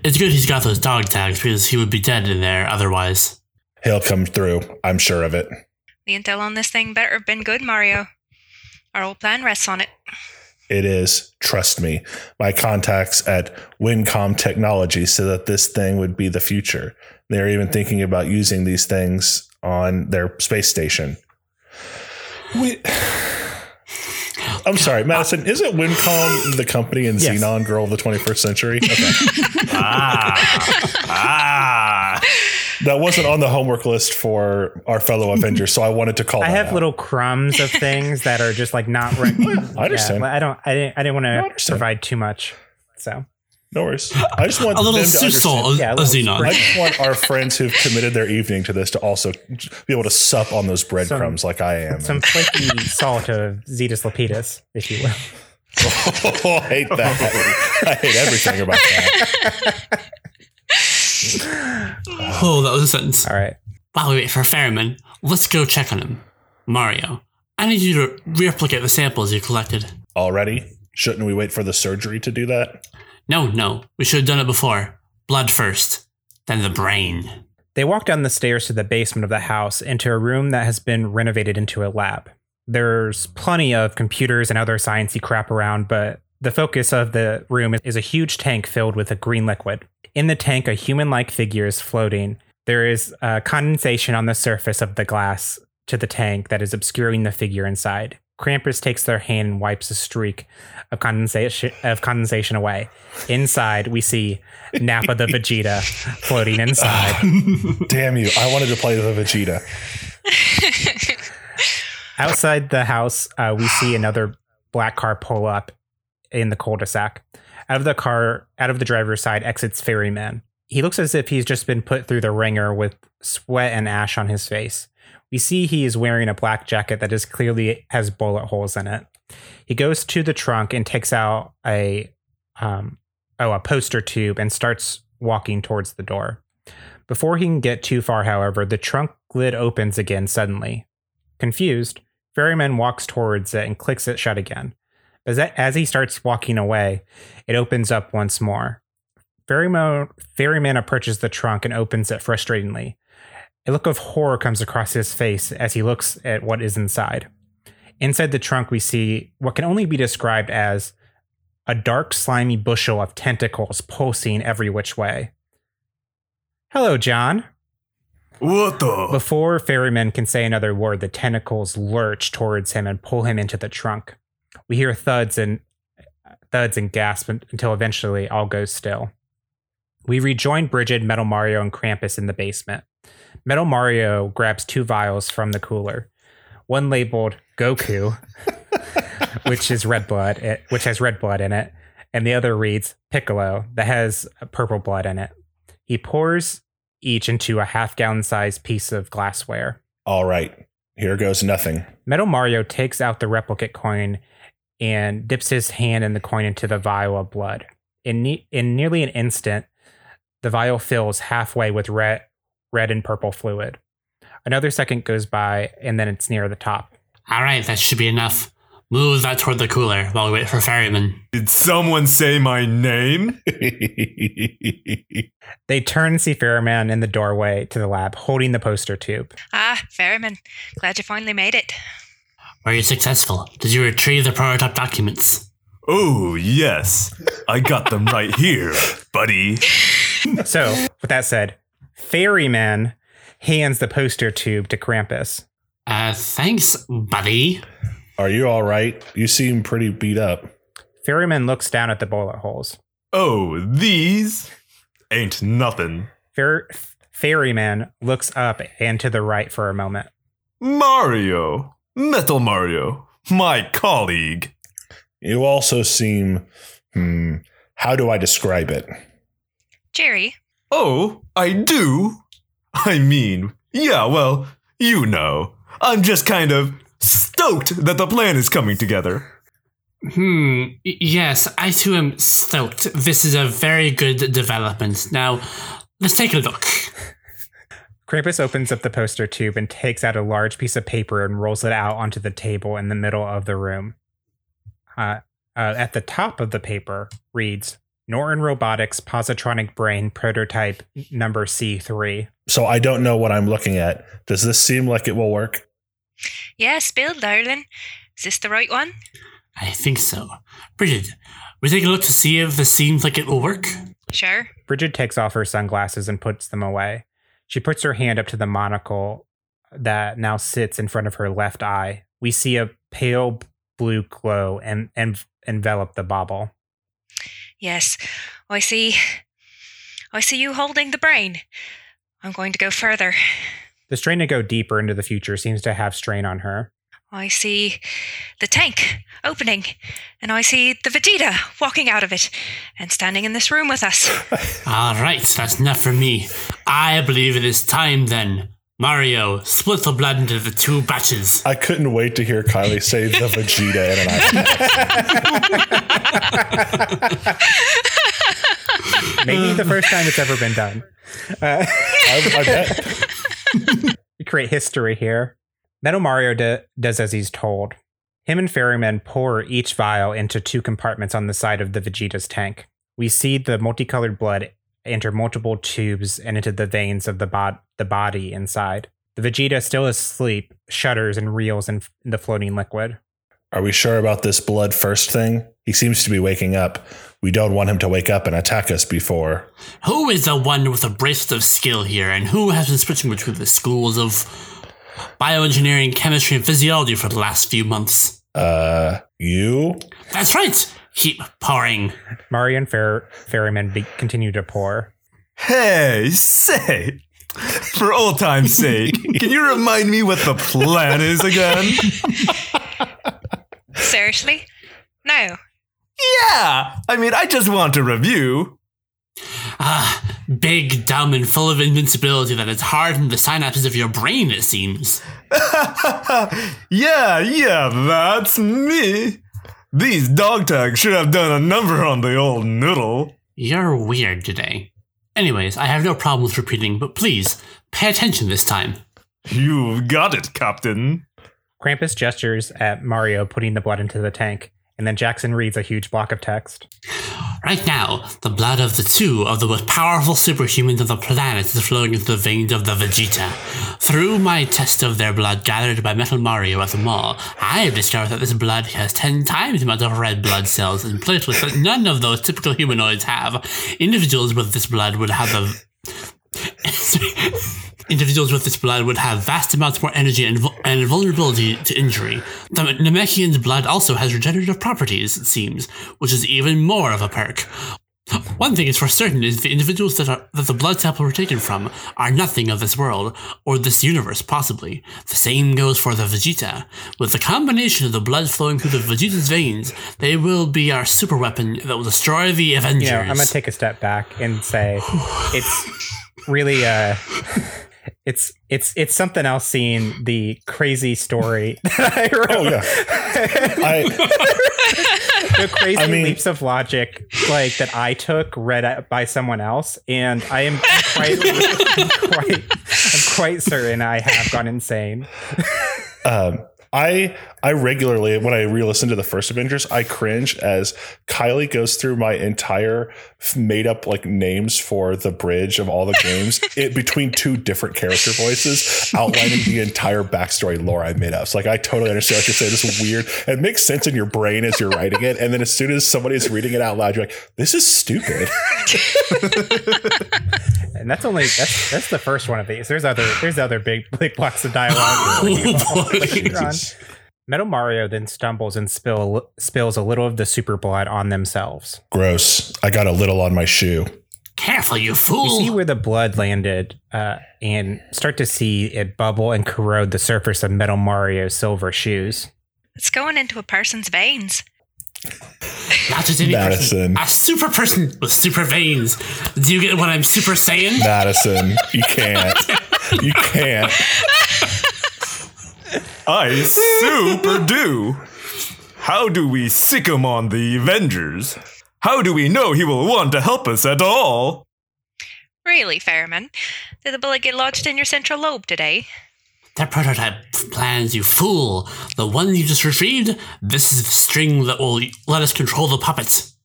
It's good he's got those dog tags because he would be dead in there otherwise. He'll come through. I'm sure of it. The intel on this thing better have been good, Mario. Our whole plan rests on it. It is. Trust me. My contacts at Wincom Technology said that this thing would be the future. They're even thinking about using these things on their space station. We. I'm sorry, Madison. Isn't Wincom the company in Yes. Zenon Girl of the 21st Century? Okay. Ah. ah. That wasn't on the homework list for our fellow Avengers, so I wanted to call. I that have out. little crumbs of things that are just like not. Re- I understand. Yeah, I don't. I didn't. I didn't want to understand. provide too much. So No worries. I just want A little them to sea salt, understand- Yeah, a a, xenon. I just want our friends who've committed their evening to this to also be able to sup on those breadcrumbs like I am. Some flaky salt of Zetus Lupetus, if you will. oh, I hate that. I hate everything about that. Oh, that was a sentence. All right. While we wait for Ferryman, let's go check on him. Mario, I need you to replicate the samples you collected. Already? Shouldn't we wait for the surgery to do that? No, no, we should have done it before. Blood first, then the brain. They walk down the stairs to the basement of the house into a room that has been renovated into a lab. There's plenty of computers and other sciencey crap around, but the focus of the room is a huge tank filled with a green liquid. In the tank, a human-like figure is floating. There is uh, condensation on the surface of the glass to the tank that is obscuring the figure inside. Krampus takes their hand and wipes a streak of condensation of condensation away. Inside, we see Nappa the Vegeta floating inside. Damn you. I wanted to play the Vegeta. Outside the house, uh, we see another black car pull up in the cul-de-sac. Out of the car, out of the driver's side, exits Ferryman. He looks as if he's just been put through the wringer with sweat and ash on his face. We see he is wearing a black jacket that is clearly has bullet holes in it. He goes to the trunk and takes out a um, oh a poster tube and starts walking towards the door. Before he can get too far, however, the trunk lid opens again suddenly. Confused, Ferryman walks towards it and clicks it shut again. As, that, as he starts walking away, it opens up once more. Ferryman, Ferryman approaches the trunk and opens it frustratingly. A look of horror comes across his face as he looks at what is inside. Inside the trunk, we see what can only be described as a dark, slimy bushel of tentacles pulsing every which way. Hello, John. What the? Before Ferryman can say another word, the tentacles lurch towards him and pull him into the trunk. We hear thuds and thuds and gasp until eventually all goes still. We rejoin Bridget, Metal Mario, and Krampus in the basement. Metal Mario grabs two vials from the cooler. One labeled Goku, which is red blood, it, which has red blood in it, and the other reads Piccolo, that has purple blood in it. He pours each into a half gallon sized piece of glassware. All right. Here goes nothing. Metal Mario takes out the replicate coin and dips his hand in the coin into the vial of blood. In, ne- in nearly an instant, the vial fills halfway with red, red and purple fluid. Another second goes by, and then it's near the top. All right, that should be enough. Move that toward the cooler while we wait for Ferryman. Did someone say my name? They turn and see Ferryman in the doorway to the lab, holding the poster tube. Ah, Ferryman, glad you finally made it. Were you successful? Did you retrieve the prototype documents? Oh, yes. I got them right here, buddy. So, with that said, Ferryman hands the poster tube to Krampus. Uh, thanks, buddy. Are you all right? You seem pretty beat up. Ferryman looks down at the bullet holes. Oh, these ain't nothing. Fer- Ferryman looks up and to the right for a moment. Mario. Metal Mario. My colleague. You also seem, hmm, how do I describe it? Jerry, Oh, I do? I mean, yeah, well, you know. I'm just kind of stoked that the plan is coming together. Hmm, yes, I too am stoked. This is a very good development. Now, let's take a look. Krampus opens up the poster tube and takes out a large piece of paper and rolls it out onto the table in the middle of the room. Uh, uh, at the top of the paper reads Norton Robotics Positronic Brain Prototype Number C3. So I don't know what I'm looking at. Does this seem like it will work? yes, Bill, darling. Is this the right one? I think so. Bridget, we take a look to see if this seems like it will work. Sure. Bridget takes off her sunglasses and puts them away. She puts her hand up to the monocle that now sits in front of her left eye. We see a pale blue glow and, and envelop the bauble. Yes, I see. I see you holding the brain. I'm going to go further. The strain to go deeper into the future seems to have strain on her. I see the tank opening, and I see the Vegeta walking out of it and standing in this room with us. All right, that's enough for me. I believe it is time then. Mario, split the blood into the two batches. I couldn't wait to hear Kiley say the Vegeta in an accent. Maybe the first time it's ever been done. I, I bet. We create history here. Metal Mario d- does as he's told. Him and Ferryman pour each vial into two compartments on the side of the Vegeta's tank. We see the multicolored blood enter multiple tubes and into the veins of the, bod- the body inside. The Vegeta, still asleep, shudders and reels in, in the floating liquid. Are we sure about this blood first thing? He seems to be waking up. We don't want him to wake up and attack us before. Who is the one with a bracelet of skill here, and who has been switching between the schools of bioengineering, chemistry, and physiology for the last few months? Uh, you? That's right. Keep pouring. Mario and Fer- Ferryman be- continue to pour. Hey, say, for old time's sake, can you remind me what the plan is again? Seriously? No. Yeah, I mean, I just want to review. Ah, big, dumb, and full of invincibility that has hardened the synapses of your brain, it seems. yeah, yeah, that's me. These dog tags should have done a number on the old noodle. You're weird today. Anyways, I have no problem with repeating, but please, pay attention this time. You've got it, Captain. Krampus gestures at Mario putting the blood into the tank, and then Jackson reads a huge block of text. Right now, the blood of the two of the most powerful superhumans of the planet is flowing into the veins of the Vegeta. Through my test of their blood gathered by Metal Mario at the mall, I have discovered that this blood has 10 times the amount of red blood cells and platelets that none of those typical humanoids have. Individuals with this blood would have the. Individuals with this blood would have vast amounts more energy and, and vulnerability to injury. The Namekian's blood also has regenerative properties, it seems, which is even more of a perk. One thing is for certain is the individuals that are that the blood sample were taken from are nothing of this world or this universe, possibly. The same goes for the Vegeta. With the combination of the blood flowing through the Vegeta's veins, they will be our super weapon that will destroy the Avengers. You know, I'm gonna take a step back and say it's really uh it's it's it's something else seeing the crazy story that I wrote. Oh yeah. I the crazy I mean- leaps of logic like that I took read by someone else, and I am quite, I'm quite, I'm quite certain I have gone insane. um I I regularly when I re-listen to the first Avengers, I cringe as Kiley goes through my entire made up like names for the bridge of all the games it, between two different character voices, outlining the entire backstory lore I made up. So like I totally understand what you're saying. This is weird. It makes sense in your brain as you're writing it, and then as soon as somebody is reading it out loud, you're like, "This is stupid." And that's only that's that's the first one of these. There's other there's other big big blocks of dialogue. Oh, Boy. later on. Metal Mario then stumbles and spill spills a little of the super blood on themselves. Gross. I got a little on my shoe. Careful, you fool. You fool! see where the blood landed, uh, and start to see it bubble and corrode the surface of Metal Mario's silver shoes. It's going into a person's veins. Not just any person. Madison. A super person with super veins. Do you get what I'm super saying? Madison, you can't. You can't. I super do. How do we sic him on the Avengers? How do we know he will want to help us at all? Really, Ferryman? Did the bullet get lodged in your central lobe today? That prototype plans, you fool. The one you just retrieved, this is the string that will let us control the puppets.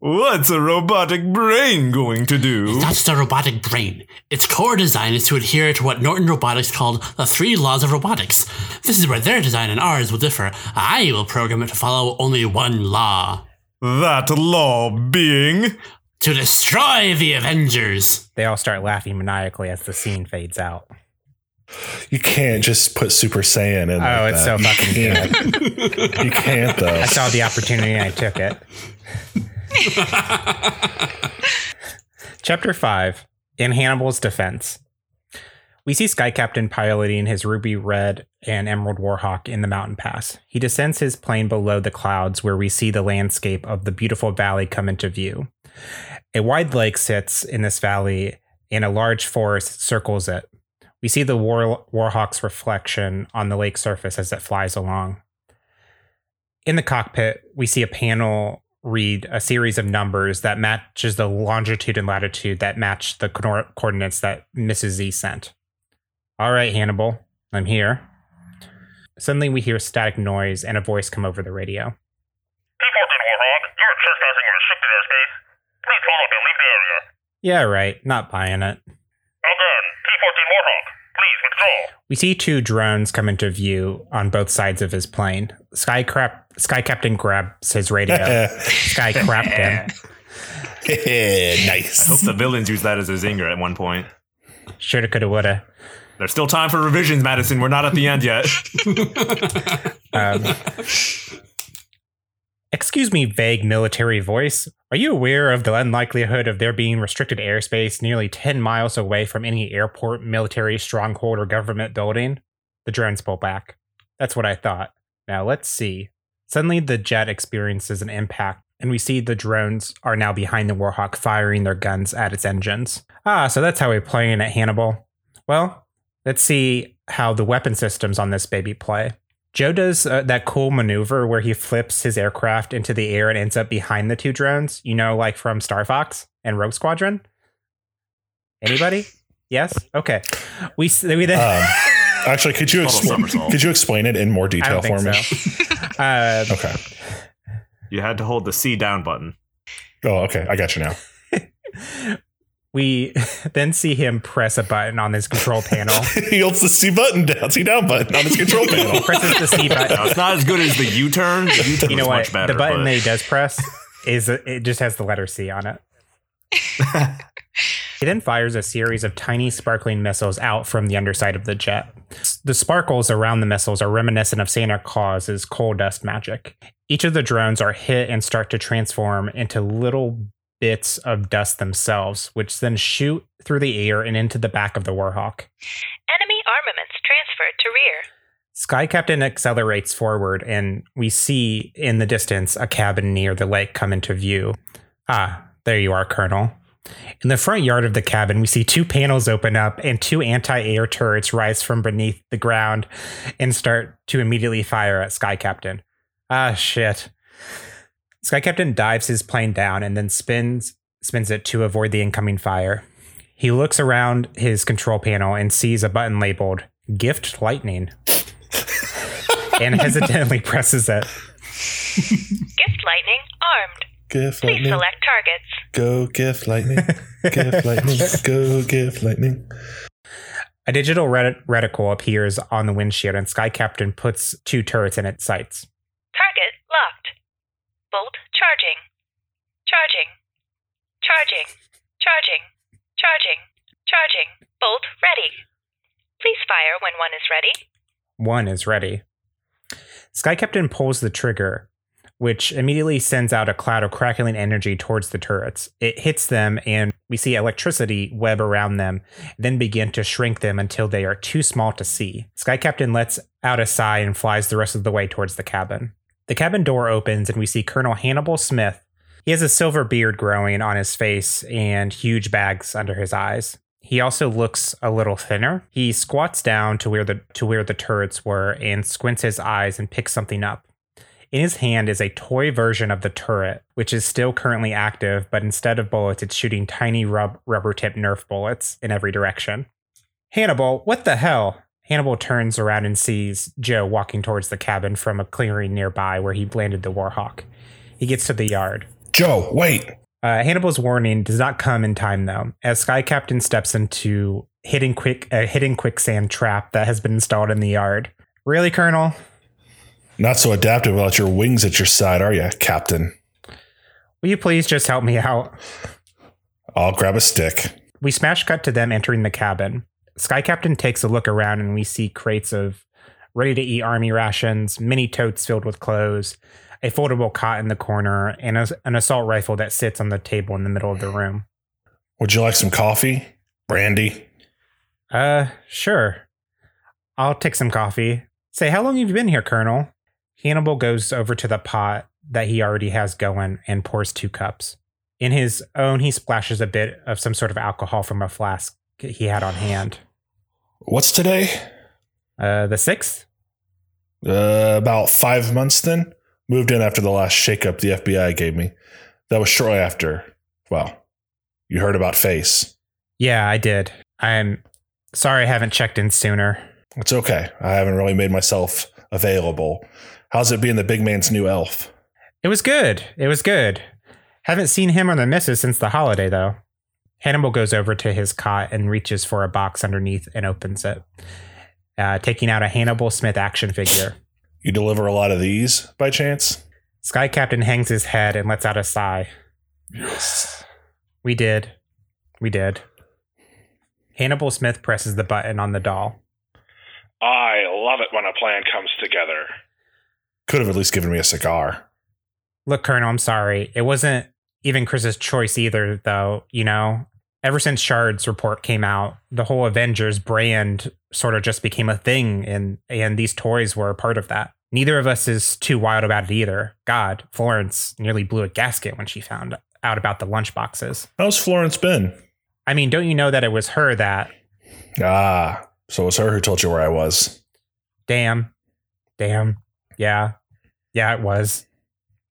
What's a robotic brain going to do? That's the robotic brain. Its core design is to adhere to what Norton Robotics called the three laws of robotics. This is where their design and ours will differ. I will program it to follow only one law That law being. to destroy the Avengers. They all start laughing maniacally as the scene fades out. You can't just put Super Saiyan in. Oh, like it's that. so fucking You can't. you can't though. I saw the opportunity and I took it. Chapter 5 In Hannibal's Defense. We see Sky Captain piloting his ruby red and Emerald Warhawk in the mountain pass. He descends his plane below the clouds where we see the landscape of the beautiful valley come into view. A wide lake sits in this valley and a large forest circles it. We see the War- Warhawk's reflection on the lake surface as it flies along. In the cockpit, we see a panel read a series of numbers that matches the longitude and latitude that match the co- coordinates that Mrs. Z sent. All right, Hannibal, I'm here. Suddenly, we hear static noise and a voice come over the radio. P-14 Warhawk, you're trespassing in restricted airspace. Please pull up and leave the area. Yeah, right, not buying it. Again, P-14 Warhawk, please withdraw. We see two drones come into view on both sides of his plane. Sky, crap, Sky Captain grabs his radio. Sky Captain. nice. I hope the villains use that as a zinger at one point. Shoulda, coulda, woulda. There's still time for revisions, Madison. We're not at the end yet. Um, excuse me, vague military voice. Are you aware of the unlikelihood of there being restricted airspace nearly 10 miles away from any airport, military stronghold, or government building? The drones pull back. That's what I thought. Now let's see. Suddenly, the jet experiences an impact, and we see the drones are now behind the Warhawk firing their guns at its engines. Ah, so that's how we're playing at Hannibal. Well, let's see how the weapon systems on this baby play. Joe does uh, that cool maneuver where he flips his aircraft into the air and ends up behind the two drones, you know, like from Star Fox and Rogue Squadron. Anybody? Yes. Okay. We we then. Um, actually, could you Total expl- could you explain it in more detail for me? so. Uh, Okay. You had to hold the C down button. Oh, okay. I got you now. We then see him press a button on his control panel. he holds the C button down, C down button on his control panel. presses the C button. Now, it's not as good as the U-turn. The You know what? much better. the button but that he does press is it just has the letter C on it. he then fires a series of tiny sparkling missiles out from the underside of the jet. The sparkles around the missiles are reminiscent of Santa Claus's coal dust magic. Each of the drones are hit and start to transform into little bits of dust themselves, which then shoot through the air and into the back of the Warhawk. Enemy armaments transferred to rear. Sky Captain accelerates forward, and we see in the distance a cabin near the lake come into view. Ah, there you are, Colonel. In the front yard of the cabin, we see two panels open up and two anti air turrets rise from beneath the ground and start to immediately fire at Sky Captain. Ah, shit. Sky Captain dives his plane down and then spins spins it to avoid the incoming fire. He looks around his control panel and sees a button labeled Gift Lightning and hesitantly presses it. Gift lightning armed. Gift Please lightning. select targets. Go gift lightning. gift lightning. Go gift lightning. A digital ret- reticle appears on the windshield, and Sky Captain puts two turrets in its sights. Target locked. Bolt charging. Charging. Charging. Charging. Charging. Charging. Bolt ready. Please fire when one is ready. One is ready. Sky Captain pulls the trigger, which immediately sends out a cloud of crackling energy towards the turrets. It hits them, and we see electricity web around them, then begin to shrink them until they are too small to see. Sky Captain lets out a sigh and flies the rest of the way towards the cabin. The cabin door opens, and we see Colonel Hannibal Smith. He has a silver beard growing on his face and huge bags under his eyes. He also looks a little thinner. He squats down to where the to where the turrets were and squints his eyes and picks something up. In his hand is a toy version of the turret, which is still currently active, but instead of bullets, it's shooting tiny rub- rubber tip Nerf bullets in every direction. Hannibal, what the hell? Hannibal turns around and sees Joe walking towards the cabin from a clearing nearby where he landed the Warhawk. He gets to the yard. Joe, wait. Uh, Hannibal's warning does not come in time though, as Sky Captain steps into hitting quick a hidden quicksand trap that has been installed in the yard. Really, Colonel? Not so adaptive without your wings at your side, are you, Captain? Will you please just help me out? I'll grab a stick. We smash cut to them entering the cabin. Sky Captain takes a look around and we see crates of ready to eat army rations, mini totes filled with clothes, a foldable cot in the corner, and a, an assault rifle that sits on the table in the middle of the room. Would you like some coffee? Brandy? Uh, sure. I'll take some coffee. Say, how long have you been here, Colonel? Hannibal goes over to the pot that he already has going and pours two cups. In his own, he splashes a bit of some sort of alcohol from a flask he had on hand. What's today? Uh, the sixth? Uh, about five months then. Moved in after the last shakeup the FBI gave me. That was shortly after. Well, you heard about Face. Yeah, I did. I'm sorry I haven't checked in sooner. It's okay. I haven't really made myself available. How's it being the big man's new elf? It was good. It was good. Haven't seen him or the missus since the holiday, though. Hannibal goes over to his cot and reaches for a box underneath and opens it, uh, taking out a Hannibal Smith action figure. You deliver a lot of these by chance? Sky Captain hangs his head and lets out a sigh. Yes. We did. We did. Hannibal Smith presses the button on the doll. I love it when a plan comes together. Could have at least given me a cigar. Look, Colonel, I'm sorry. It wasn't even Chris's choice either, though. You know, ever since Shard's report came out, the whole Avengers brand sort of just became a thing, and and these toys were a part of that. Neither of us is too wild about it either. God, Florence nearly blew a gasket when she found out about the lunchboxes. How's Florence been? I mean, don't you know that it was her that? Ah, so it was her who told you where I was. Damn, damn, yeah, yeah, it was.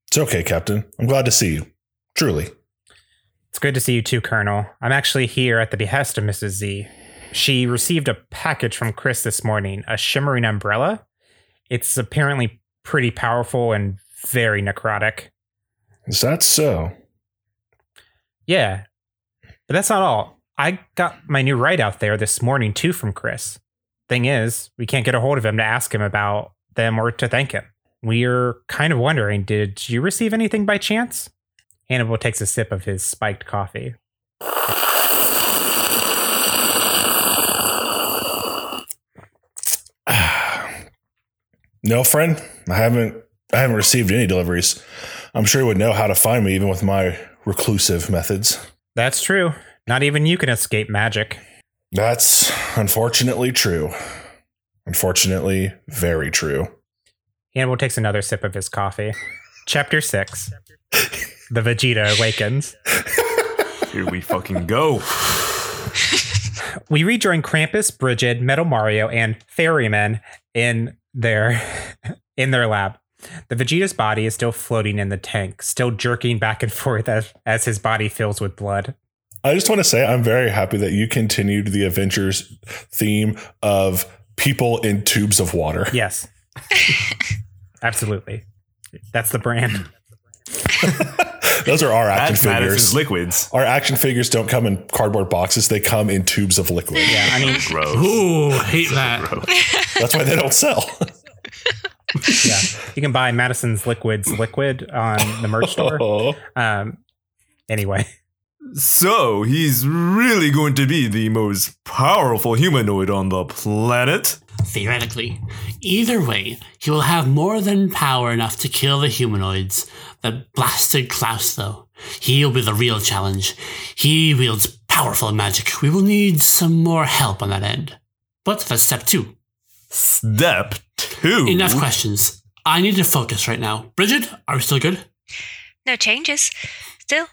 It's okay, Captain. I'm glad to see you. Truly. It's good to see you too, Colonel. I'm actually here at the behest of Mrs. Z. She received a package from Chris this morning, a shimmering umbrella. It's apparently pretty powerful and very necrotic. Is that so? Yeah. But that's not all. I got my new write out there this morning too from Chris. Thing is, we can't get a hold of him to ask him about them or to thank him. We're kind of wondering, did you receive anything by chance? Hannibal takes a sip of his spiked coffee. No, friend. I haven't I haven't received any deliveries. I'm sure you would know how to find me even with my reclusive methods. That's true. Not even you can escape magic. That's unfortunately true. Unfortunately, very true. Hannibal takes another sip of his coffee. Chapter 6 The Vegeta Awakens. Here we fucking go. We rejoin Krampus, Bridget, Metal Mario, and Ferryman in their in their lab. The Vegeta's body is still floating in the tank, still jerking back and forth as, as his body fills with blood. I just want to say I'm very happy that you continued the Avengers theme of people in tubes of water. Yes. Absolutely. That's the brand. Those are our action That's Madison's figures. liquids. Our action figures don't come in cardboard boxes, they come in tubes of liquid. Yeah, I mean, Gross. Ooh, hate that. That's why they don't sell. yeah. You can buy Madison's Liquids liquid on the merch store. Oh. Um anyway. So he's really going to be the most powerful humanoid on the planet? Theoretically. Either way, he will have more than power enough to kill the humanoids. The blasted Klaus, though. He'll be the real challenge. He wields powerful magic. We will need some more help on that end. But that's step two. Step two. Enough questions. I need to focus right now. Bridget, are we still good? No changes. Still,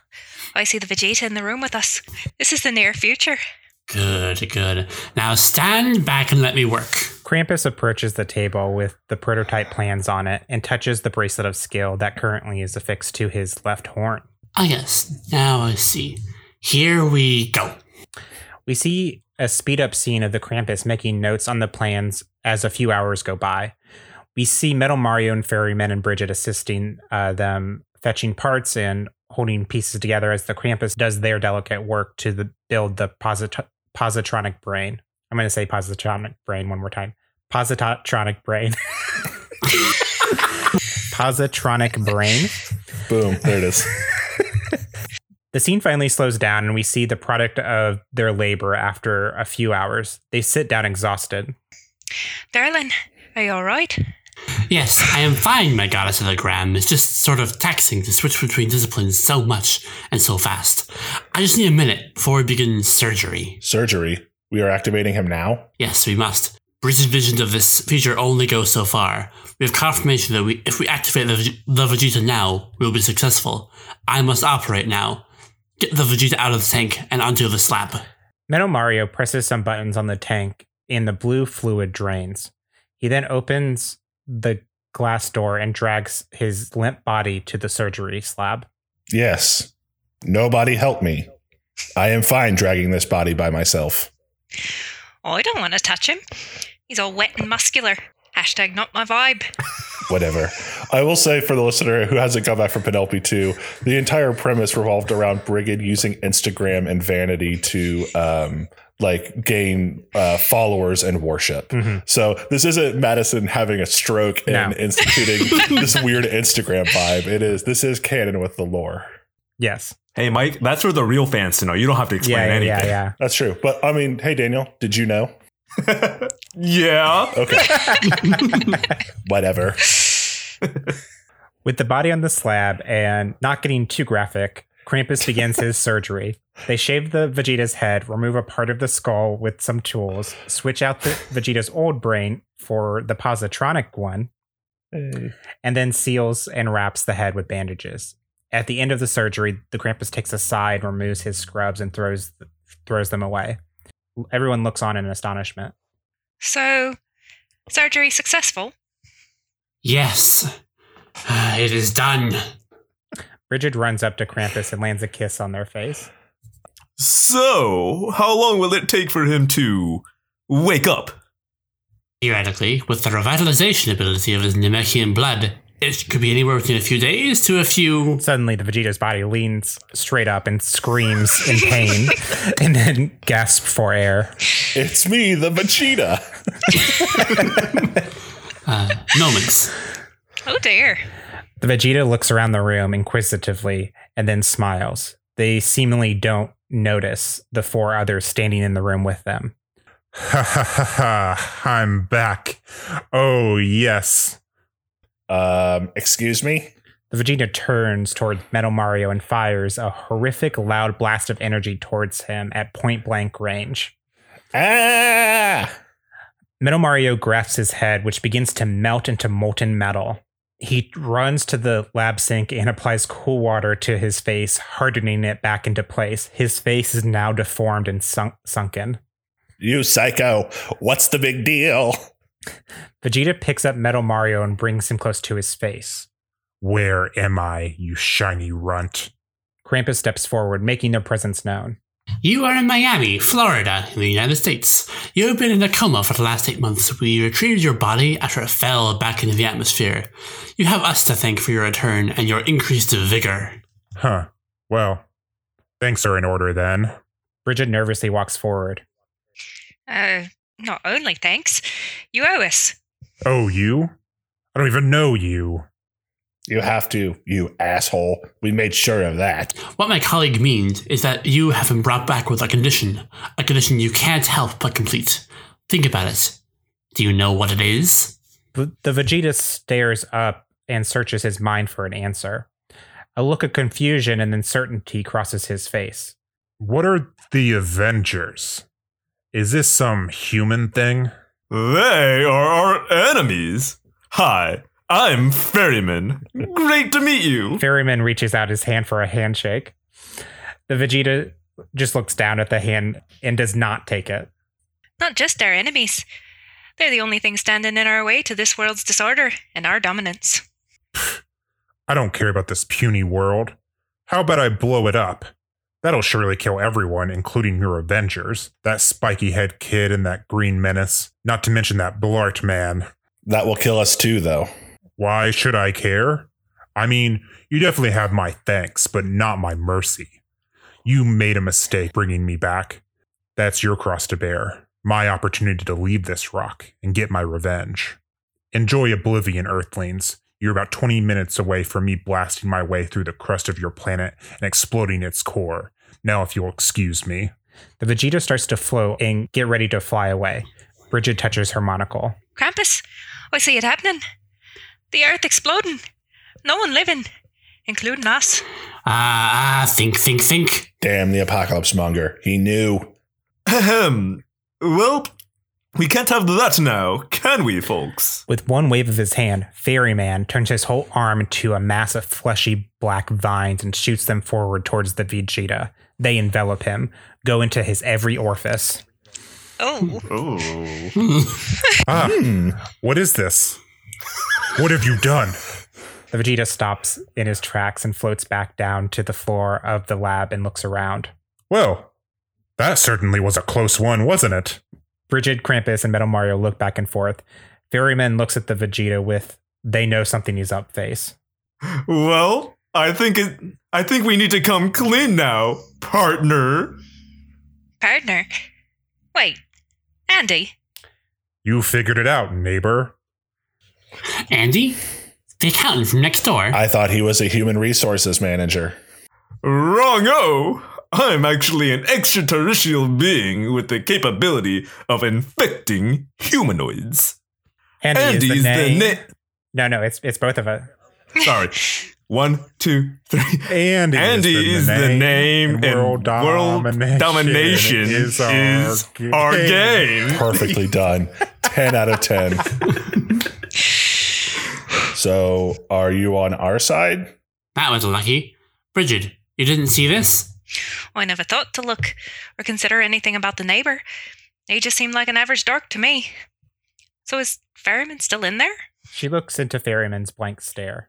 I see the Vegeta in the room with us. This is the near future. Good, good. Now stand back and let me work. Krampus approaches the table with the prototype plans on it and touches the bracelet of skill that currently is affixed to his left horn. Ah, yes. Now I see. Here we go. We see a speed up scene of the Krampus making notes on the plans as a few hours go by. We see Metal Mario and Ferryman and Bridget assisting uh, them fetching parts and holding pieces together as the Krampus does their delicate work to the, build the posit- positronic brain. I'm going to say positronic brain one more time. Positronic brain. positronic brain. Boom. There it is. The scene finally slows down and we see the product of their labor after a few hours. They sit down exhausted. Darling, are you alright? Yes, I am fine, my goddess of the gram. It's just sort of taxing to switch between disciplines so much and so fast. I just need a minute before we begin surgery. Surgery. We are activating him now. Yes, we must. Bridget's visions of this future only go so far. We have confirmation that we, if we activate the, the Vegeta now, we will be successful. I must operate now. Get the Vegeta out of the tank and onto the slab. Metal Mario presses some buttons on the tank and the blue fluid drains. He then opens the glass door and drags his limp body to the surgery slab. Yes. Nobody help me. I am fine dragging this body by myself. I don't want to touch him. He's all wet and muscular. Hashtag not my vibe. Whatever. I will say for the listener who hasn't come back from Penelope 2, the entire premise revolved around Brigid using Instagram and vanity to um like gain uh, followers and worship. So this isn't Madison having a stroke and No. instituting this weird Instagram vibe. It is this is canon with the lore. Yes. Hey, Mike, that's for the real fans to know. You don't have to explain Yeah, yeah, anything. yeah, yeah. That's true. But I mean, hey Daniel, did you know? Yeah. Okay. Whatever. With the body on the slab and not getting too graphic, Krampus begins his surgery. They shave the Vegeta's head, remove a part of the skull with some tools, switch out the Vegeta's old brain for the positronic one, and then seals and wraps the head with bandages. At the end of the surgery, the Krampus takes a side, removes his scrubs, and throws throws them away. Everyone looks on in astonishment. So, surgery successful? Yes. It is done. Bridget runs up to Krampus and lands a kiss on their face. So, how long will it take for him to wake up? Theoretically, with the revitalization ability of his Namekian blood, it could be anywhere between a few days to a few. Suddenly, the Vegeta's body leans straight up and screams in pain, and then gasps for air. It's me, the Vegeta. uh, moments. Oh dear. The Vegeta looks around the room inquisitively and then smiles. They seemingly don't notice the four others standing in the room with them. Ha ha ha ha! I'm back. Oh, yes. Um, excuse me? The Vegeta turns toward Metal Mario and fires a horrific loud blast of energy towards him at point blank range. Ah! Metal Mario grasps his head, which begins to melt into molten metal. He runs to the lab sink and applies cool water to his face, hardening it back into place. His face is now deformed and sunk- sunken. You psycho. What's the big deal? Vegeta picks up Metal Mario and brings him close to his face. Where am I, you shiny runt? Krampus steps forward, making their presence known. You are in Miami, Florida, in the United States. You have been in a coma for the last eight months. We retrieved your body after it fell back into the atmosphere. You have us to thank for your return and your increased vigor. Huh. Well, thanks are in order then. Bridget nervously walks forward. Uh, not only thanks. You owe us. Oh, you? I don't even know you. You have to, you asshole. We made sure of that. What my colleague means is that you have been brought back with a condition, a condition you can't help but complete. Think about it. Do you know what it is? The the Vegeta stares up and searches his mind for an answer. A look of confusion and uncertainty crosses his face. What are the Avengers? Is this some human thing? They are our enemies. Hi, I'm Ferryman. Great to meet you. Ferryman reaches out his hand for a handshake. The Vegeta just looks down at the hand and does not take it. Not just our enemies. They're the only thing standing in our way to this world's disorder and our dominance. I don't care about this puny world. How about I blow it up? That'll surely kill everyone, including your Avengers. That spiky head kid and that green menace. Not to mention that Blart man. That will kill us too, though. Why should I care? I mean, you definitely have my thanks, but not my mercy. You made a mistake bringing me back. That's your cross to bear. My opportunity to leave this rock and get my revenge. Enjoy oblivion, Earthlings. You're about 20 minutes away from me blasting my way through the crust of your planet and exploding its core. Now, if you'll excuse me. The Vegeta starts to float and get ready to fly away. Bridget touches her monocle. Krampus, I see it happening. The Earth exploding. No one living, including us. Ah, ah, think, think, think. Damn the apocalypse monger. He knew. Ahem. Well, We can't have that now, can we, folks? With one wave of his hand, Ferryman turns his whole arm into a mass of fleshy black vines and shoots them forward towards the Vegeta. They envelop him, go into his every orifice. Oh, Oh. Ah, what is this? What have you done? The Vegeta stops in his tracks and floats back down to the floor of the lab and looks around. Well, that certainly was a close one, wasn't it? Bridget, Krampus, and Metal Mario look back and forth. Ferryman looks at the Vegeta with they know something is up face. Well, I think it. I think we need to come clean now, partner. partner. Wait, Andy. You figured it out, neighbor. Andy? The accountant from next door. I thought he was a human resources manager. Wrong-o! I'm actually an extraterrestrial being with the capability of infecting humanoids. Andy Andy's is the name. the na- no, no, it's it's both of us. Sorry. One, two, three. Andy, Andy is the name, and world world domination, domination is is, our our game. game. Perfectly done. 10 out of 10. So, are you on our side? that was lucky. Bridget, you didn't see this? Well, I never thought to look or consider anything about the neighbor. He just seemed like an average dork to me. So is Ferryman still in there? She looks into Ferryman's blank stare.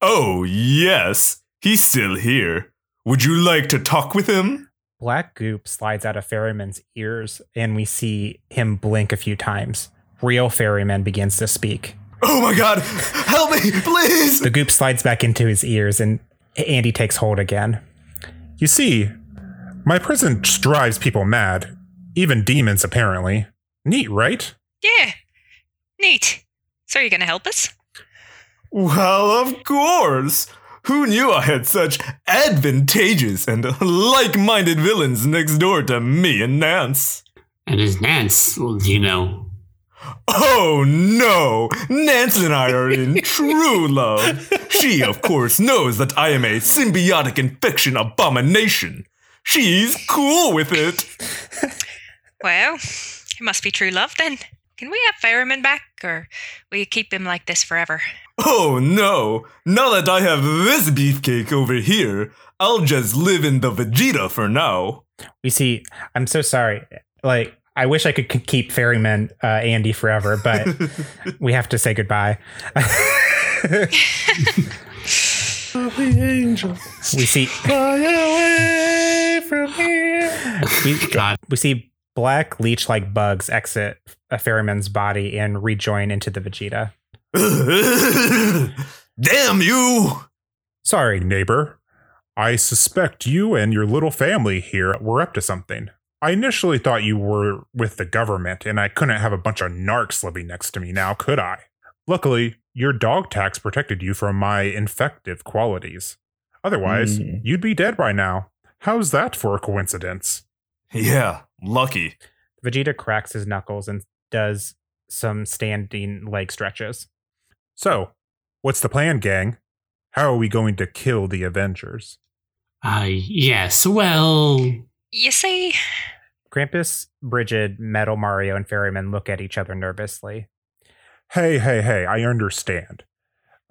Oh, yes. He's still here. Would you like to talk with him? Black goop slides out of Ferryman's ears, and we see him blink a few times. Real Ferryman begins to speak. Oh my god! Help me, please! The goop slides back into his ears, and Andy takes hold again. You see, my prison drives people mad, even demons, apparently. Neat, right? Yeah. Neat. So are you going to help us? Well, of course! Who knew I had such advantageous and like minded villains next door to me and Nance? And is Nance, well, you know. Oh no! Nance and I are in true love. She, of course, knows that I am a symbiotic infection abomination. She's cool with it. Well, it must be true love then. Can we have Ferryman back, or will you keep him like this forever? Oh no! Now that I have this beefcake over here, I'll just live in the Vegeta for now. We see, I'm so sorry. Like, I wish I could keep Ferryman uh, Andy forever, but we have to say goodbye. we see Fly away from here. we, God. we see black leech like bugs exit a Ferryman's body and rejoin into the Vegeta. Damn you! Sorry, neighbor. I suspect you and your little family here were up to something. I initially thought you were with the government, and I couldn't have a bunch of narcs living next to me now, could I? Luckily, your dog tax protected you from my infective qualities. Otherwise, Mm. you'd be dead by now. How's that for a coincidence? Yeah, lucky. Vegeta cracks his knuckles and does some standing leg stretches. So, what's the plan, gang? How are we going to kill the Avengers? Uh, yes, well. You see, Krampus, Bridget, Metal Mario, and Ferryman look at each other nervously. Hey, hey, hey, I understand.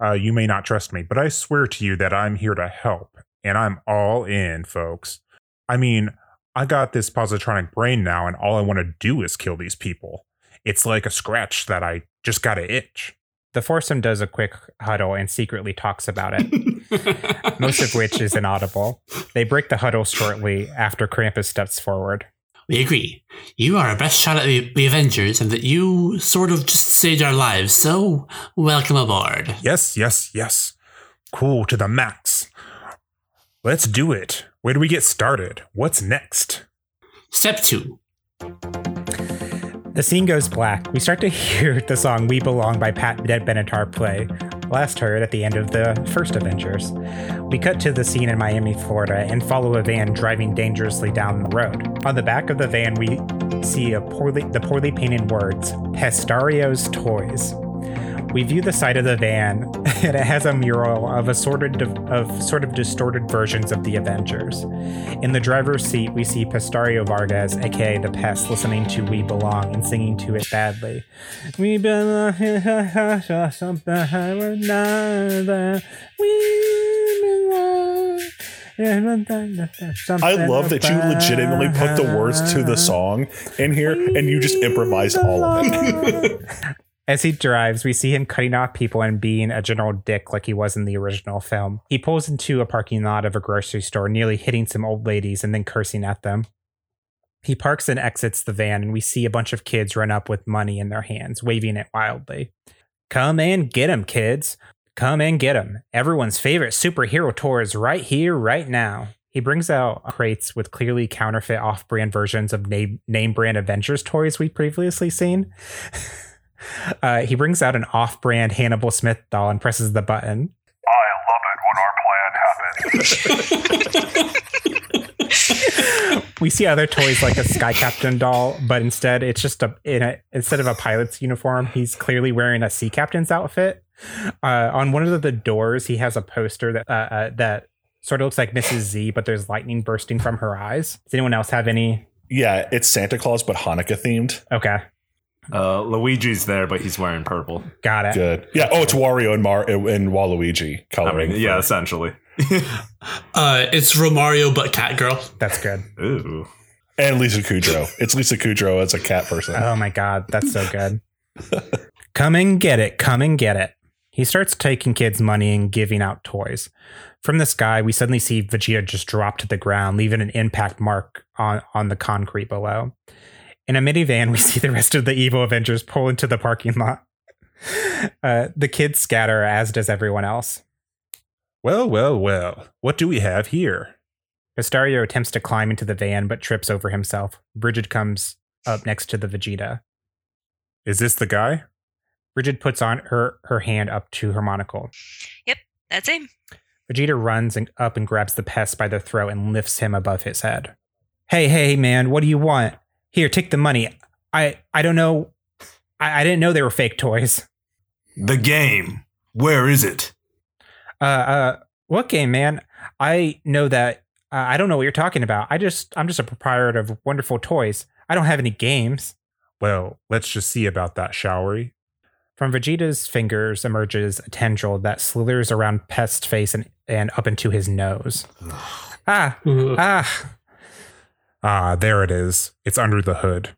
Uh, you may not trust me, but I swear to you that I'm here to help, and I'm all in, folks. I mean, I got this positronic brain now, and all I want to do is kill these people. It's like a scratch that I just got to itch. The foursome does a quick huddle and secretly talks about it, most of which is inaudible. They break the huddle shortly after Krampus steps forward. We agree. You are our best shot at the, the Avengers, and that you sort of just saved our lives, so welcome aboard. Yes, yes, yes. Cool to the max. Let's do it. Where do we get started? What's next? Step two. The scene goes black. We start to hear the song We Belong by Pat Dead Benatar play, last heard at the end of the first Avengers. We cut to the scene in Miami, Florida, and follow a van driving dangerously down the road. On the back of the van, we see poorly, the poorly painted words, Pestario's Toys. We view the side of the van, and it has a mural of assorted of sort of distorted versions of the Avengers. In the driver's seat, we see Pestario Vargas, aka the Pest, listening to "We Belong" and singing to it badly. We belong. We belong. I love that you legitimately put the words to the song in here and you just improvised all of it. As he drives, we see him cutting off people and being a general dick like he was in the original film. He pulls into a parking lot of a grocery store, nearly hitting some old ladies and then cursing at them. He parks and exits the van, and we see a bunch of kids run up with money in their hands, waving it wildly. Come and get 'em, kids. Come and get 'em. Everyone's favorite superhero tour is right here, right now. He brings out crates with clearly counterfeit off brand versions of name, name brand Avengers toys we've previously seen. Uh, he brings out an off brand Hannibal Smith doll and presses the button. I love it when our plan happens. We see other toys like a Sky Captain doll, but instead it's just a, in a instead of a pilot's uniform, he's clearly wearing a sea captain's outfit. Uh, on one of the doors, he has a poster that uh, uh, that sort of looks like Mrs. Z, but there's lightning bursting from her eyes. Does anyone else have any? Yeah, it's Santa Claus, but Hanukkah themed. Okay, Uh, Luigi's there, but he's wearing purple. got it. Good. Yeah. Oh, it's Wario and Mar and Waluigi I coloring. mean, yeah, for- essentially. Uh, it's Romario but Catgirl. That's good. Ooh. and Lisa Kudrow. It's Lisa Kudrow as a cat person. Oh my god, that's so good. come and get it. Come and get it. He starts taking kids' money and giving out toys. From the sky, we suddenly see Vegeta just drop to the ground, leaving an impact mark on, on the concrete below. In a minivan, we see the rest of the evil Avengers pull into the parking lot. Uh, the kids scatter, as does everyone else. Well, well, well. What do we have here? Pestario attempts to climb into the van but trips over himself. Bridget comes up next to the Vegeta. Is this the guy? Bridget puts on her, her hand up to her monocle. Yep, that's him. Vegeta runs and up and grabs the pest by the throat and lifts him above his head. Hey, hey, man, what do you want? Here, take the money. I I don't know. I, I didn't know they were fake toys. The game. Where is it? Uh, uh, what game, man? I know that. Uh, I don't know what you're talking about. I just I'm just a proprietor of wonderful toys. I don't have any games. Well, let's just see about that, shall we? From Vegeta's fingers emerges a tendril that slithers around Pest's face and, and up into his nose. ah, ah. Ah, there it is. It's under the hood.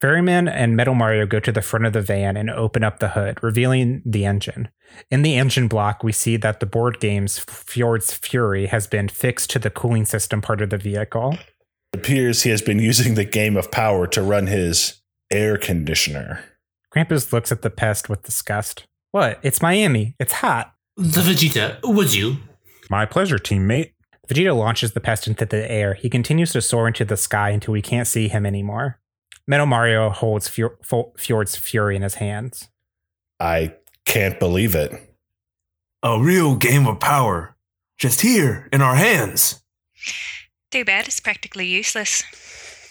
Ferryman and Metal Mario go to the front of the van and open up the hood, revealing the engine. In the engine block, we see that the board game's Fjord's Fury has been fixed to the cooling system part of the vehicle. It appears he has been using the game of power to run his air conditioner. Krampus looks at the pest with disgust. What? It's Miami. It's hot. The Vegeta, would you? My pleasure, teammate. Vegeta launches the pest into the air. He continues to soar into the sky until we can't see him anymore. Metal Mario holds Fjor- Fjord's Fury in his hands. I can't believe it. A real game of power. Just here in our hands. Too bad it's practically useless.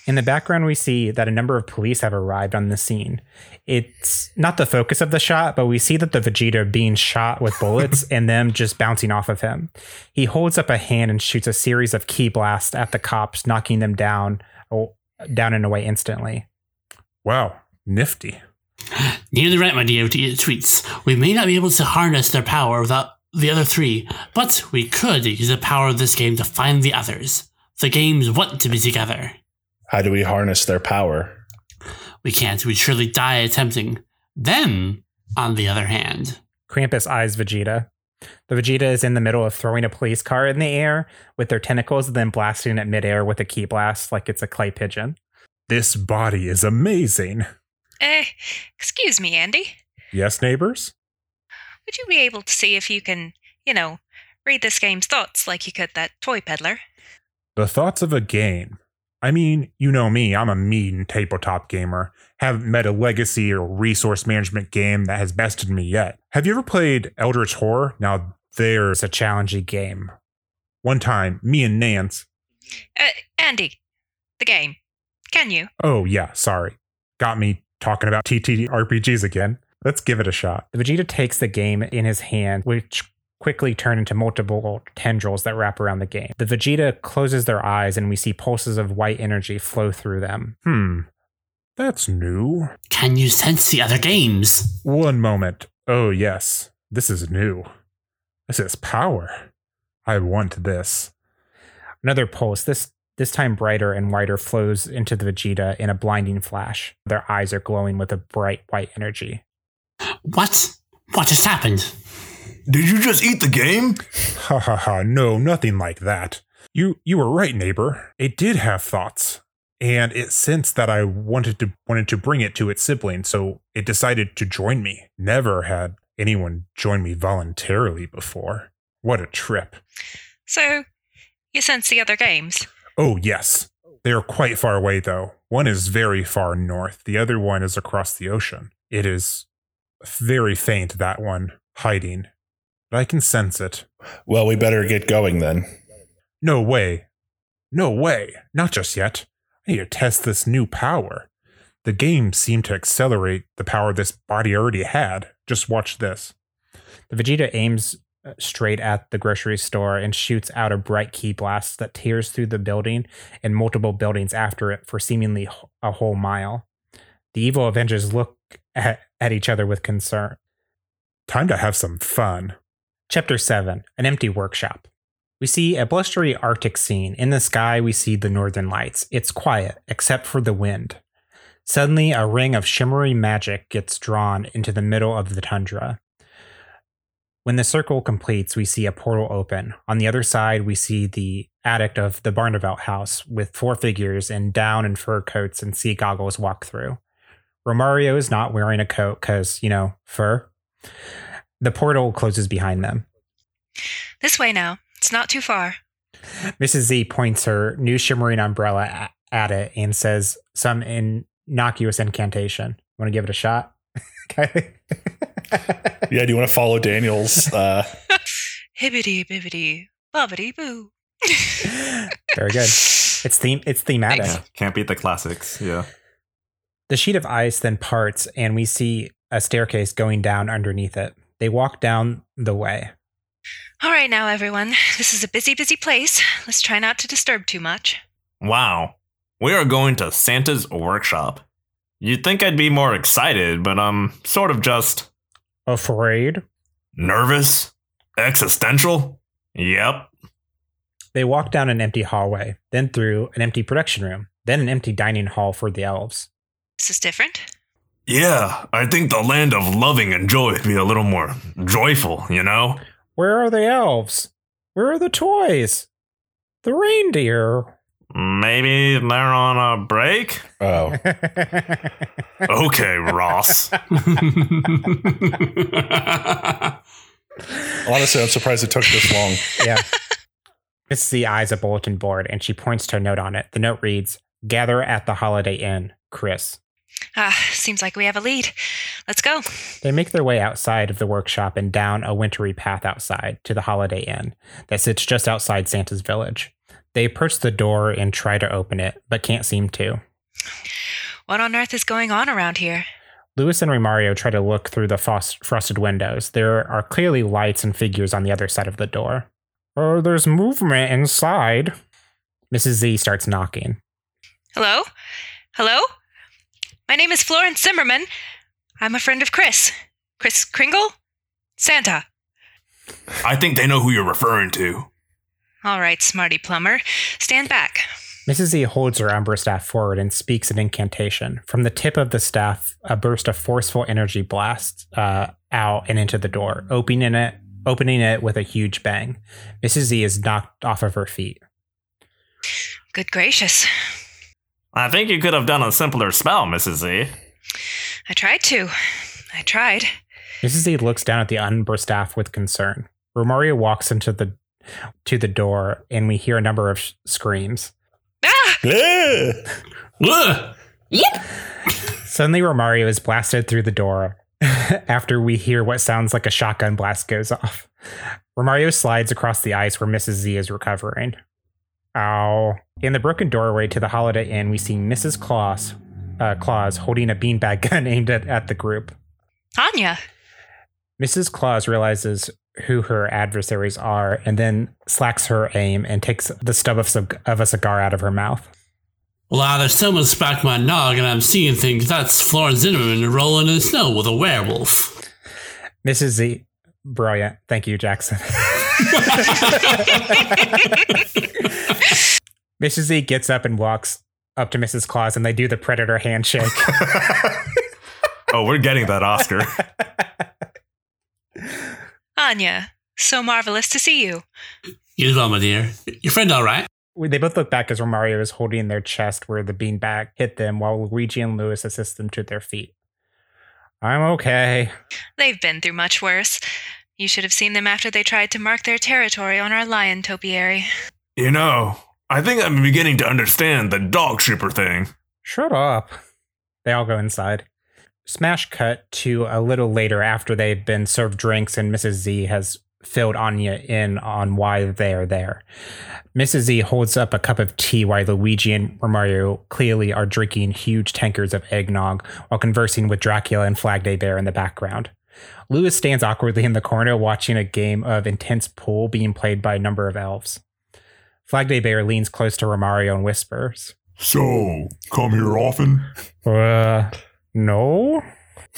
In the background, we see that a number of police have arrived on the scene. It's not the focus of the shot, but we see that the Vegeta are being shot with bullets and them just bouncing off of him. He holds up a hand and shoots a series of ki blasts at the cops, knocking them down, oh, down and away instantly. Wow, nifty. Nearly right, my dear t- tweets. We may not be able to harness their power without the other three, but we could use the power of this game to find the others. The games want to be together. How do we harness their power? We can't. We'd surely die attempting. Them, on the other hand, Krampus eyes Vegeta. The Vegeta is in the middle of throwing a police car in the air with their tentacles and then blasting it midair with a ki blast like it's a clay pigeon. This body is amazing. Eh, excuse me, Andy. Yes, neighbors? Would you be able to see if you can, you know, read this game's thoughts like you could that toy peddler? The thoughts of a game. I mean, you know me, I'm a mean tabletop gamer. Haven't met a legacy or resource management game that has bested me yet. Have you ever played Eldritch Horror? Now, there's a challenging game. One time, me and Nance. Uh, Andy, the game. Can you? Oh, yeah, sorry. Got me talking about TTRPGs again. Let's give it a shot. Vegeta takes the game in his hand, which quickly turn into multiple tendrils that wrap around the game. The Vegeta closes their eyes and we see pulses of white energy flow through them. Hmm. That's new. Can you sense the other games? One moment. Oh, yes. This is new. This is power. I want this. Another pulse, this this time brighter and whiter, flows into the Vegeta in a blinding flash. Their eyes are glowing with a bright white energy. What? What just happened? Did you just eat the game? Ha ha ha. No, nothing like that. You you were right, neighbor. It did have thoughts. And it sensed that I wanted to wanted to bring it to its sibling, so it decided to join me. Never had anyone join me voluntarily before. What a trip. So, you sense the other games? Oh, yes. They are quite far away, though. One is very far north, the other one is across the ocean. It is very faint, that one, hiding. But I can sense it. Well, we better get going then. No way. No way. Not just yet. I need to test this new power. The game seemed to accelerate the power this body already had. Just watch this. The Vegeta aims uh, straight at the grocery store and shoots out a bright ki blast that tears through the building and multiple buildings after it for seemingly a whole mile. The evil Avengers look at, at each other with concern. Time to have some fun. Chapter 7 An Empty Workshop. We see a blustery Arctic scene. In the sky, we see the northern lights. It's quiet, except for the wind. Suddenly, a ring of shimmery magic gets drawn into the middle of the tundra. When the circle completes, we see a portal open. On the other side, we see the attic of the Barnavelt house with four figures in down and fur coats and sea goggles walk through. Romario is not wearing a coat because, you know, fur. The portal closes behind them. This way now. It's not too far. Mrs. Z points her new shimmering umbrella at it and says some innocuous incantation. Want to give it a shot? Kiley? Yeah, do you want to follow Daniel's? Uh, Hibbity bibbity bobbity boo. Very good. It's theme. It's thematic. Yeah, can't beat the classics. Yeah. The sheet of ice then parts, and we see a staircase going down underneath it. They walk down the way. All right, now, everyone. This is a busy, busy place. Let's try not to disturb too much. Wow. We are going to Santa's workshop. You'd think I'd be more excited, but I'm sort of just Afraid? nervous, existential. Yep. They walk down an empty hallway, then through an empty production room, then an empty dining hall for the elves. This is different. Yeah, I think the land of loving and joy would be a little more joyful, you know? Where are the elves? Where are the toys? The reindeer. Maybe they're on a break? oh, Okay, Ross. honestly, I'm surprised it took this long. yeah. Mrs. Z eyes a bulletin board and she points to a note on it. The note reads Gather at the Holiday Inn, Chris. Ah, seems like we have a lead. Let's go. They make their way outside of the workshop and down a wintry path outside to the Holiday Inn that sits just outside Santa's village. They approach the door and try to open it, but can't seem to. What on earth is going on around here? Lewis and Romario try to look through the frost- frosted windows. There are clearly lights and figures on the other side of the door. Oh, there's movement inside. Mrs. Z starts knocking. Hello? Hello? My name is Florence Zimmerman. I'm a friend of Chris. Chris Kringle? Santa. I think they know who you're referring to. All right, smarty plumber. Stand back. Mrs. Z holds her umbra staff forward and speaks an incantation. From the tip of the staff, a burst of forceful energy blasts uh, out and into the door, opening it, opening it with a huge bang. Mrs. Z is knocked off of her feet. Good gracious. I think you could have done a simpler spell, Mrs. Z. I tried to. I tried. Mrs. Z looks down at the umbra staff with concern. Romario walks into the to the door, and we hear a number of sh- screams. Ah! Yeah. Ugh. Suddenly, Romario is blasted through the door after we hear what sounds like a shotgun blast goes off. Romario slides across the ice where Mrs. Z is recovering. Ow. In the broken doorway to the Holiday Inn, we see Mrs. Claus, uh, Claus holding a beanbag gun aimed at, at the group. Anya. Mrs. Claus realizes who her adversaries are and then slacks her aim and takes the stub of, cig- of a cigar out of her mouth. Well, either someone smacked my nog and I'm seeing things. That's Florence Zimmerman rolling in the snow with a werewolf. Mrs. Z, brilliant. Thank you, Jackson. Mrs. Z gets up and walks up to Mrs. Claus and they do the predator handshake. oh, we're getting that Oscar. Anya, so marvelous to see you. You as well, my dear. Your friend all right? they both look back as Romario is holding their chest where the beanbag hit them while Luigi and Lewis assist them to their feet. I'm okay. They've been through much worse. You should have seen them after they tried to mark their territory on our lion topiary. You know, I think I'm beginning to understand the dog shipper thing. Shut up. They all go inside. Smash cut to a little later after they've been served drinks and Mrs. Z has filled Anya in on why they are there. Mrs. Z holds up a cup of tea while Luigi and Romario clearly are drinking huge tankers of eggnog while conversing with Dracula and Flag Day Bear in the background. Lewis stands awkwardly in the corner watching a game of intense pool being played by a number of elves. Flag Day Bear leans close to Romario and whispers, So, come here often? Uh, no?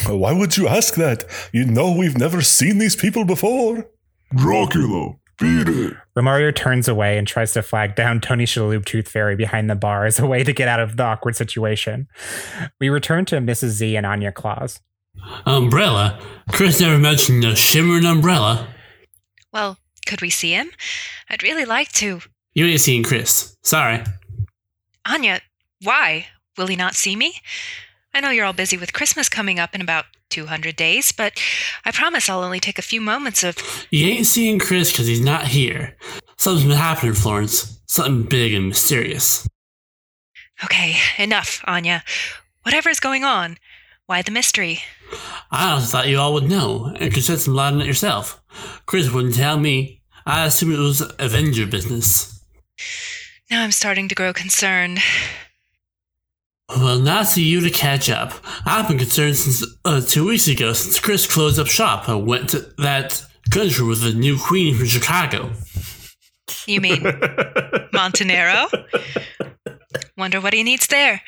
Why would you ask that? You know we've never seen these people before. Dracula, beat it. Romario turns away and tries to flag down Tony Shalhoub Tooth Fairy behind the bar as a way to get out of the awkward situation. We return to Mrs. Z and Anya Claus. Umbrella? Chris never mentioned a shimmering umbrella. Well, could we see him? I'd really like to. You ain't seen Chris. Sorry. Anya, why? Will he not see me? I know you're all busy with Christmas coming up in about 200 days, but I promise I'll only take a few moments of. You ain't seeing Chris because he's not here. Something's been happening, Florence. Something big and mysterious. Okay, enough, Anya. Whatever's going on, why the mystery? I honestly thought you all would know and could shed some light on it yourself. Chris wouldn't tell me. I assumed it was Avenger business. Now I'm starting to grow concerned. Well, nice of you to catch up. I've been concerned since uh, two weeks ago, since Chris closed up shop and went to that country with the new queen from Chicago. You mean Montenaro? Wonder what he needs there.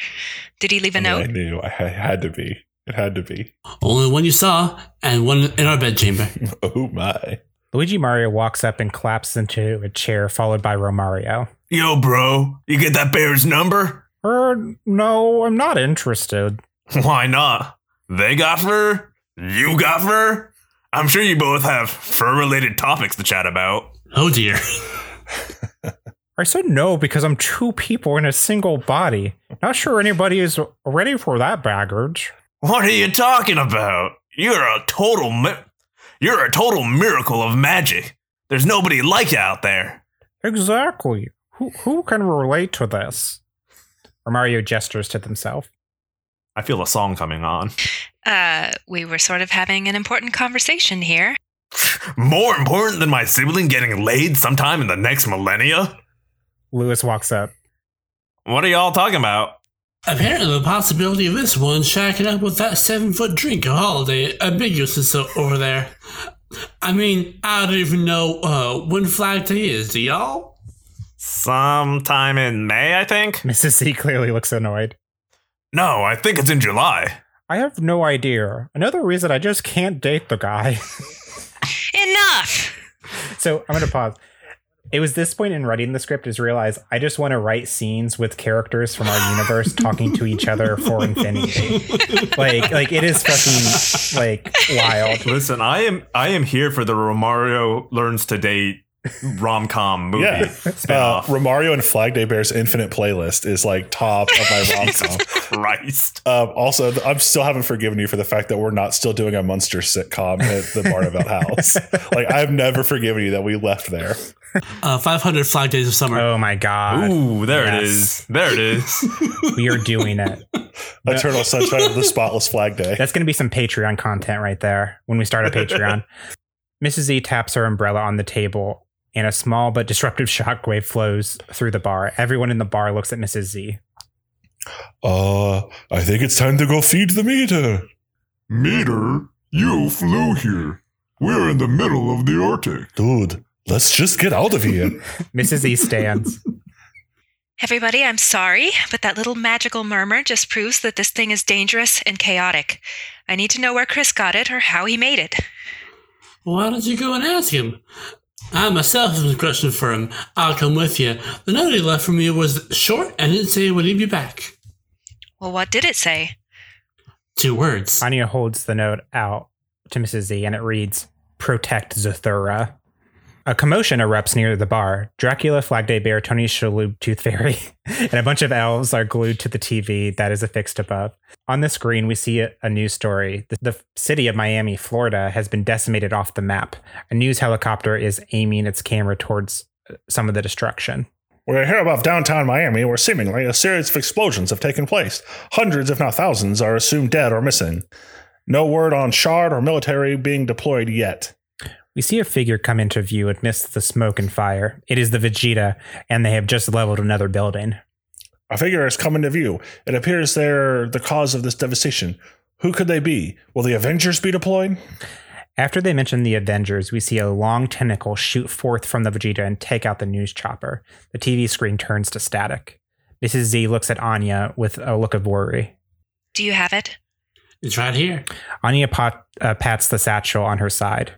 Did he leave a I, mean, I knew I had had to be. It had to be. Only one you saw, and one in our bedchamber. Oh my. Luigi Mario walks up and claps into a chair, followed by Romario. Yo, bro, you get that bear's number? Er, no, I'm not interested. Why not? They got fur? You got fur? I'm sure you both have fur related topics to chat about. Oh dear. I said no because I'm two people in a single body. Not sure anybody is ready for that baggage. What are you talking about? You're a total mi- You're a total miracle of magic. There's nobody like you out there. Exactly. Who who can relate to this? Romario gestures to himself. I feel a song coming on. Uh, we were sort of having an important conversation here. More important than my sibling getting laid sometime in the next millennia? Lewis walks up. What are y'all talking about? Apparently, the possibility of this one shacking up with that seven foot drink of holiday ambiguous is so over there. I mean, I don't even know uh, when Flag Day is, do y'all? Sometime in May, I think? Mrs. C clearly looks annoyed. No, I think it's in July. I have no idea. Another reason I just can't date the guy. Enough! so I'm gonna pause. It was this point in writing the script is realize I just want to write scenes with characters from our universe talking to each other for infinity. like like it is fucking like wild. Listen, I am I am here for the Romario learns to date rom com movie Yeah. Uh, spinoff. Romario and Flag Day Bear's infinite playlist is like top of my rom Jesus com. Christ. Um, also, th- I'm still haven't forgiven you for the fact that we're not still doing a monster sitcom at the Barnavelt house. like I've never forgiven you that we left there. Uh, 500 Flag Days of Summer. Oh my god. Ooh, there it Yes. is. There it is. We are doing it. Eternal Sunshine of the Spotless Flag Day. That's going to be some Patreon content right there when we start a Patreon. Mrs. Z taps her umbrella on the table, and a small but disruptive shockwave flows through the bar. Everyone in the bar looks at Mrs. Z. Uh, I think it's time to go feed the meter. Meter? You flew here. We're in the middle of the Arctic. Dude, let's just get out of here. Mrs. E stands. Everybody, I'm sorry, but that little magical murmur just proves that this thing is dangerous and chaotic. I need to know where Chris got it or how he made it. Why don't you go and ask him? I myself have a question for him. I'll come with you. The note he left for me was short and didn't say it would leave you back. Well, what did it say? Two words. Anya holds the note out to Mrs. Z and it reads, Protect Zathura. A commotion erupts near the bar. Dracula, Flag Day Bear, Tony Shalhoub, Tooth Fairy, and a bunch of elves are glued to the TV that is affixed above. On the screen, we see a, news story. The, the city of Miami, Florida, has been decimated off the map. A news helicopter is aiming its camera towards uh, some of the destruction. We're here above downtown Miami, where seemingly a series of explosions have taken place. Hundreds, if not thousands, are assumed dead or missing. No word on shard or military being deployed yet. We see a figure come into view amidst the smoke and fire. It is the Vegeta, and they have just leveled another building. A figure has come into view. It appears they're the cause of this devastation. Who could they be? Will the Avengers be deployed? After they mention the Avengers, we see a long tentacle shoot forth from the Vegeta and take out the news chopper. The TV screen turns to static. Mrs. Z looks at Anya with a look of worry. Do you have it? It's right here. Anya pot, uh, pats the satchel on her side.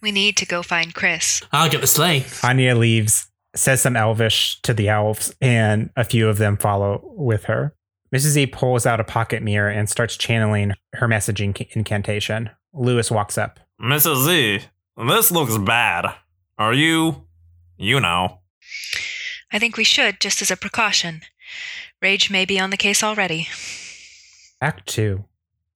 We need to go find Chris. I'll get the sleigh. Anya leaves, says some elvish to the elves, and a few of them follow with her. Mrs. Z pulls out a pocket mirror and starts channeling her messaging incantation. Lewis walks up. Mrs. Z, this looks bad. Are you, you know? I think we should, just as a precaution. Rage may be on the case already. Act 2,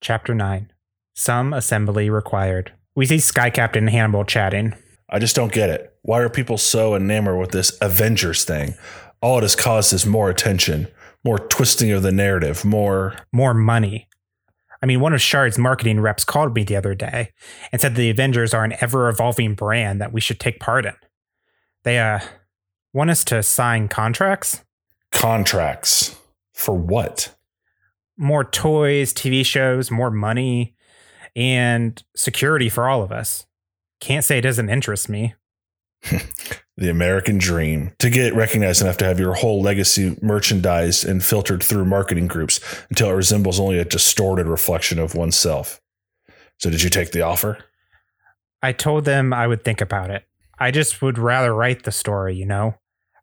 Chapter 9 Some Assembly Required. We see Sky Captain Hannibal chatting. I just don't get it. Why are people so enamored with this Avengers thing? All it has caused is more attention, more twisting of the narrative, more. More money. I mean, one of Shard's marketing reps called me the other day and said the Avengers are an ever evolving brand that we should take part in. They, uh, want us to sign contracts? Contracts. For what? More toys, TV shows, more money, and security for all of us. Can't say it doesn't interest me. the American dream. To get recognized enough to have your whole legacy merchandised and filtered through marketing groups until it resembles only a distorted reflection of oneself. So, did you take the offer? I told them I would think about it. I just would rather write the story, you know?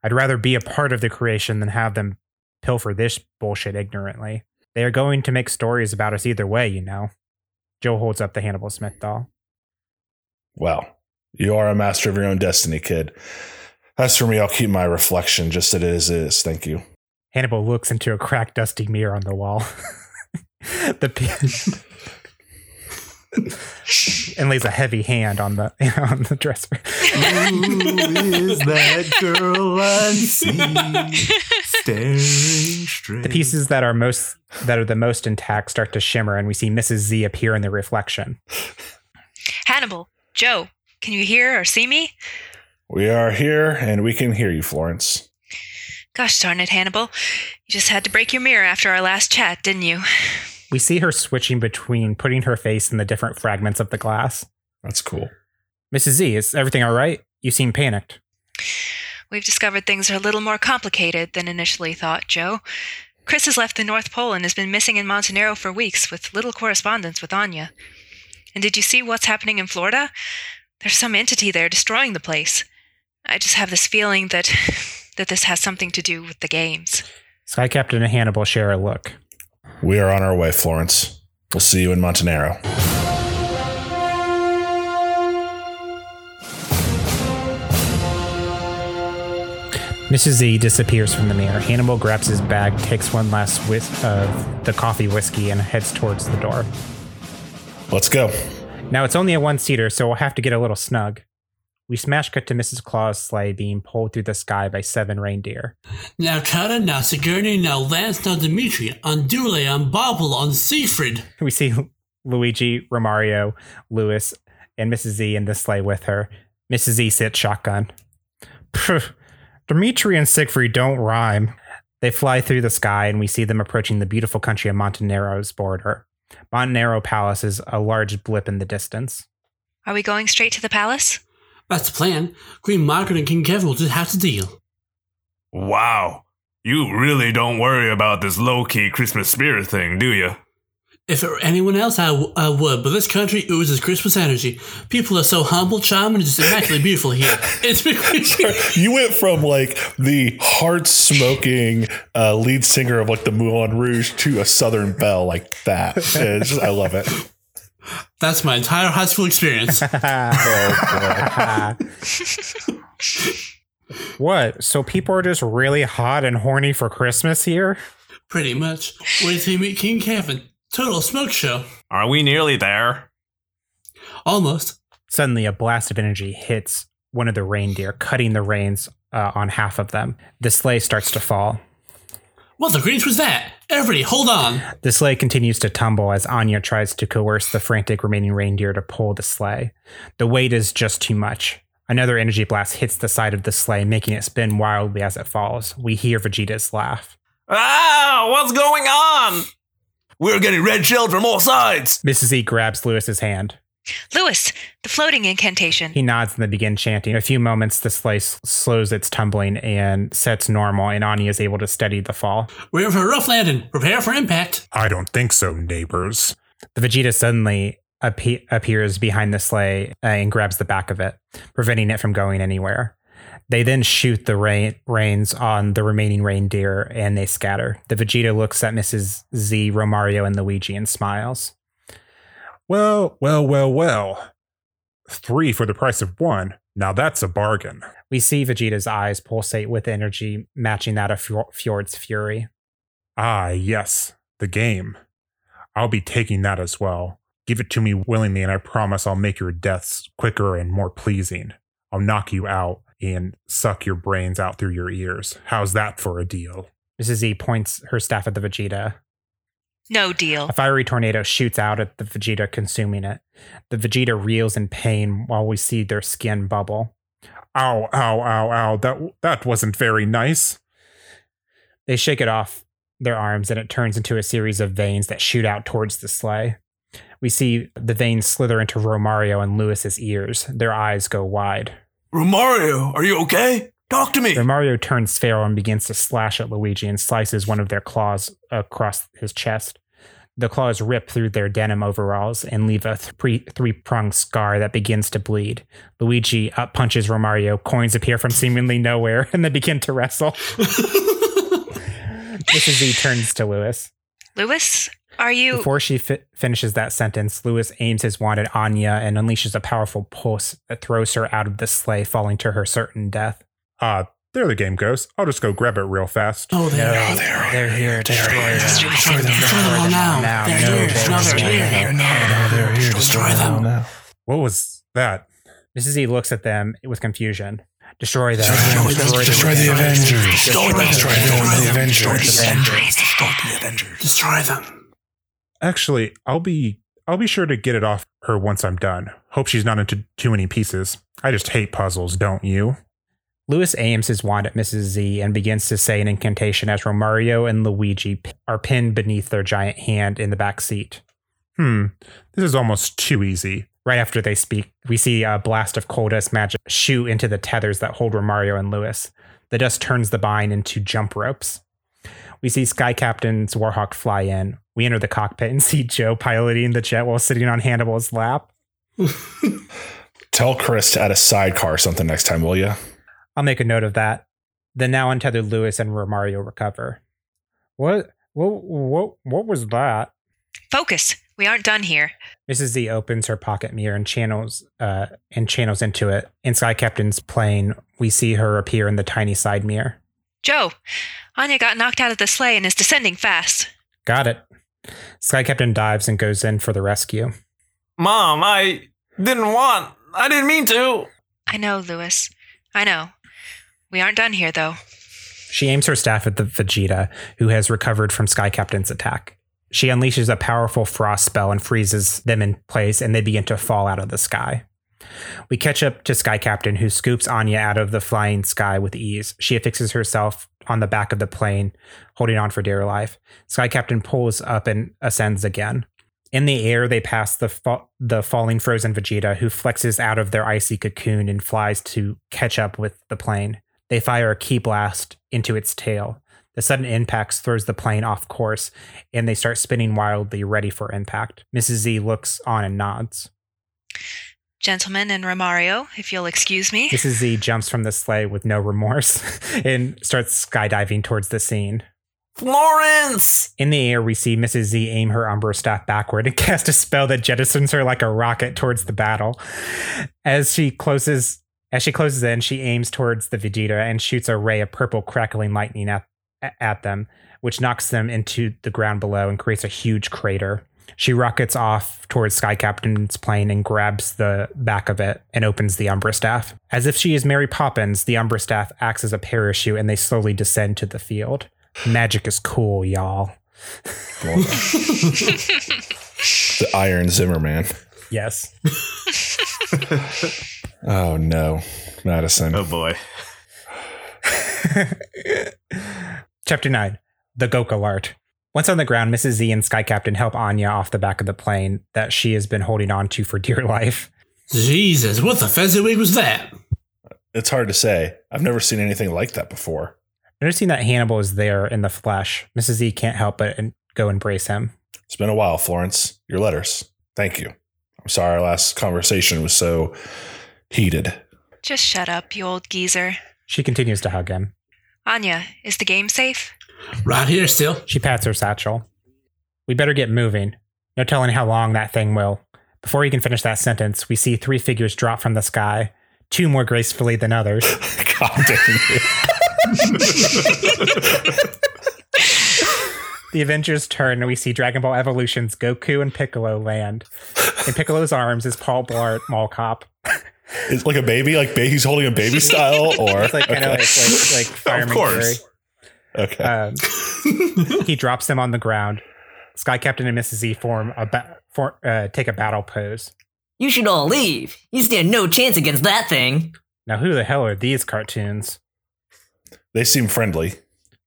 I'd rather be a part of the creation than have them pilfer this bullshit ignorantly. They are going to make stories about us either way, you know? Joe holds up the Hannibal Smith doll. Well, you are a master of your own destiny, kid. As for me, I'll keep my reflection just as it is. is. Thank you. Hannibal looks into a cracked, dusty mirror on the wall. the pin. and lays a heavy hand on the on the dresser. Who is that girl I see staring straight? The pieces that are most that are the most intact start to shimmer, and we see Mrs. Z appear in the reflection. Hannibal, Joe, can you hear or see me? We are here and we can hear you, Florence. Gosh darn it, Hannibal. You just had to break your mirror after our last chat, didn't you? We see her switching between putting her face in the different fragments of the glass. That's cool. Mrs. Z, is everything all right? You seem panicked. We've discovered things are a little more complicated than initially thought, Joe. Chris has left the North Pole and has been missing in Montenaro for weeks with little correspondence with Anya. And did you see what's happening in Florida? There's some entity there destroying the place. I just have this feeling that that this has something to do with the games. Sky Captain and Hannibal share a look. We are on our way, Florence. We'll see you in Montenaro. Mrs. Z disappears from the mirror. Hannibal grabs his bag, takes one last whiff of the coffee whiskey, and heads towards the door. Let's go. Now it's only a one seater, so we'll have to get a little snug. We smash cut to Mrs. Claus' sleigh being pulled through the sky by seven reindeer. Now Kara, now Sigourney, now Lance, now Dimitri, on Dule, on Bobble, on Siegfried. We see Luigi, Romario, Lewis, and Mrs. Z in the sleigh with her. Mrs. Z sits shotgun. Pff, Dimitri and Siegfried don't rhyme. They fly through the sky, and we see them approaching the beautiful country of Montenaro's border. Montenaro Palace is a large blip in the distance. Are we going straight to the palace? That's the plan. Queen Margaret and King Kevin will just have to deal. Wow. You really don't worry about this low key Christmas spirit thing, do you? If it were anyone else, I, w- I would, but this country oozes Christmas energy. People are so humble, charming, and just immaculately beautiful here. It's been you went from like the heart smoking uh, lead singer of like the Moulin Rouge to a Southern Belle like that. Just- I love it. That's my entire high school experience. what? So people are just really hot and horny for Christmas here? Pretty much. Wait till you meet King Kevin. Total smoke show. Are we nearly there? Almost. Suddenly, a blast of energy hits one of the reindeer, cutting the reins uh, on half of them. The sleigh starts to fall. What the greens was that? Everybody, hold on. The sleigh continues to tumble as Anya tries to coerce the frantic remaining reindeer to pull the sleigh. The weight is just too much. Another energy blast hits the side of the sleigh, making it spin wildly as it falls. We hear Vegeta's laugh. Ah, what's going on? We're getting red shelled from all sides. Mrs. E grabs Lewis's hand. Lewis, the floating incantation. He nods and they begin chanting. In a few moments, the sleigh slows its tumbling and sets normal, and Anya is able to steady the fall. We're in for a rough landing. Prepare for impact. I don't think so, neighbors. The Vegeta suddenly appe- appears behind the sleigh uh, and grabs the back of it, preventing it from going anywhere. They then shoot the rain- reins on the remaining reindeer and they scatter. The Vegeta looks at Mrs. Z, Romario, and Luigi and smiles. Well, well, well, well. Three for the price of one. Now that's a bargain. We see Vegeta's eyes pulsate with energy matching that of Fjor- Fjord's fury. Ah, yes, the game. I'll be taking that as well. Give it to me willingly, and I promise I'll make your deaths quicker and more pleasing. I'll knock you out and suck your brains out through your ears. How's that for a deal? Mrs. Z points her staff at the Vegeta. No deal. A fiery tornado shoots out at the Vegeta, consuming it. The Vegeta reels in pain while we see their skin bubble. Ow, ow, ow, ow. That that wasn't very nice. They shake it off their arms and it turns into a series of veins that shoot out towards the sleigh. We see the veins slither into Romario and Lewis's ears. Their eyes go wide. Romario, are you okay? Talk to me. Romario turns feral and begins to slash at Luigi and slices one of their claws across his chest. The claws rip through their denim overalls and leave a three three pronged scar that begins to bleed. Luigi up punches Romario. Coins appear from seemingly nowhere and they begin to wrestle. Mrs. Z turns to Lewis. Lewis, are you. Before she fi- finishes that sentence, Lewis aims his wand at Anya and unleashes a powerful pulse that throws her out of the sleigh, falling to her certain death. Ah, there the game goes. I'll just go grab it real fast. Oh, they're, No, they're- they're here. Destroy them. Destroy them. Destroy them all now. Now, They're no, here. they're Now they're here. here. No, they're here. Destroy them. What was that? Mrs. E looks at them with confusion. Destroy them. Destroy them. Destroy the Avengers. Destroy them. Destroy the Avengers. Destroy the Avengers. Destroy them. Actually, I'll be I'll be sure to get it off her once I'm done. Hope she's not into too many pieces. I just hate puzzles, don't you? Lewis aims his wand at Mrs. Z and begins to say an incantation as Romario and Luigi are pinned beneath their giant hand in the back seat. Hmm, this is almost too easy. Right after they speak, we see a blast of coal dust magic shoot into the tethers that hold Romario and Lewis. The dust turns the bind into jump ropes. We see Sky Captain's Warhawk fly in. We enter the cockpit and see Joe piloting the jet while sitting on Hannibal's lap. Tell Chris to add a sidecar or something next time, will you? I'll make a note of that. The now untethered Lewis and Romario recover. What? What? What? What was that? Focus. We aren't done here. Mrs. Z opens her pocket mirror and channels uh, and channels into it. In Sky Captain's plane, we see her appear in the tiny side mirror. Joe, Anya got knocked out of the sleigh and is descending fast. Got it. Sky Captain dives and goes in for the rescue. Mom, I didn't want. I didn't mean to. I know, Lewis. I know. We aren't done here, though. She aims her staff at the Vegeta, who has recovered from Sky Captain's attack. She unleashes a powerful frost spell and freezes them in place, and they begin to fall out of the sky. We catch up to Sky Captain, who scoops Anya out of the flying sky with ease. She affixes herself on the back of the plane, holding on for dear life. Sky Captain pulls up and ascends again. In the air, they pass the fa- the falling frozen Vegeta, who flexes out of their icy cocoon and flies to catch up with the plane. They fire a ki blast into its tail. The sudden impact throws the plane off course, and they start spinning wildly, ready for impact. Mrs. Z looks on and nods. Gentlemen and Romario, if you'll excuse me. Mrs. Z jumps from the sleigh with no remorse and starts skydiving towards the scene. Florence! In the air, we see Mrs. Z aim her Umbra staff backward and cast a spell that jettisons her like a rocket towards the battle. As she closes, as she closes in, she aims towards the Vegeta and shoots a ray of purple crackling lightning at, at them, which knocks them into the ground below and creates a huge crater. She rockets off towards Sky Captain's plane and grabs the back of it and opens the Umbra staff. As if she is Mary Poppins, the Umbra staff acts as a parachute and they slowly descend to the field. Magic is cool, y'all. The Iron Zimmerman. Yes. Oh no, Madison. Oh boy. Chapter 9 The Gokalart. Once on the ground, Mrs. Z and Sky Captain help Anya off the back of the plane that she has been holding on to for dear life. Jesus, what the fezziwig was that? It's hard to say. I've never seen anything like that before. Noticing that Hannibal is there in the flesh, Mrs. Z can't help but go embrace him. It's been a while, Florence. Your letters. Thank you. I'm sorry our last conversation was so heated. Just shut up, you old geezer. She continues to hug him. Anya, is the game safe? Right here still. She pats her satchel. We better get moving. No telling how long that thing will. Before he can finish that sentence, we see three figures drop from the sky, two more gracefully than others. God damn you. The Avengers turn and we see Dragon Ball Evolution's Goku and Piccolo land. In Piccolo's arms is Paul Blart Mall Cop. It's like a baby, like ba- he's holding a baby style, or It's like kind of like, like like fireman course. Fury. Okay. Um, he drops them on the ground. Sky Captain and Mrs. Z form a ba- for, uh, take a battle pose. You should all leave. You stand no chance against that thing. Now, who the hell are these cartoons? they seem friendly.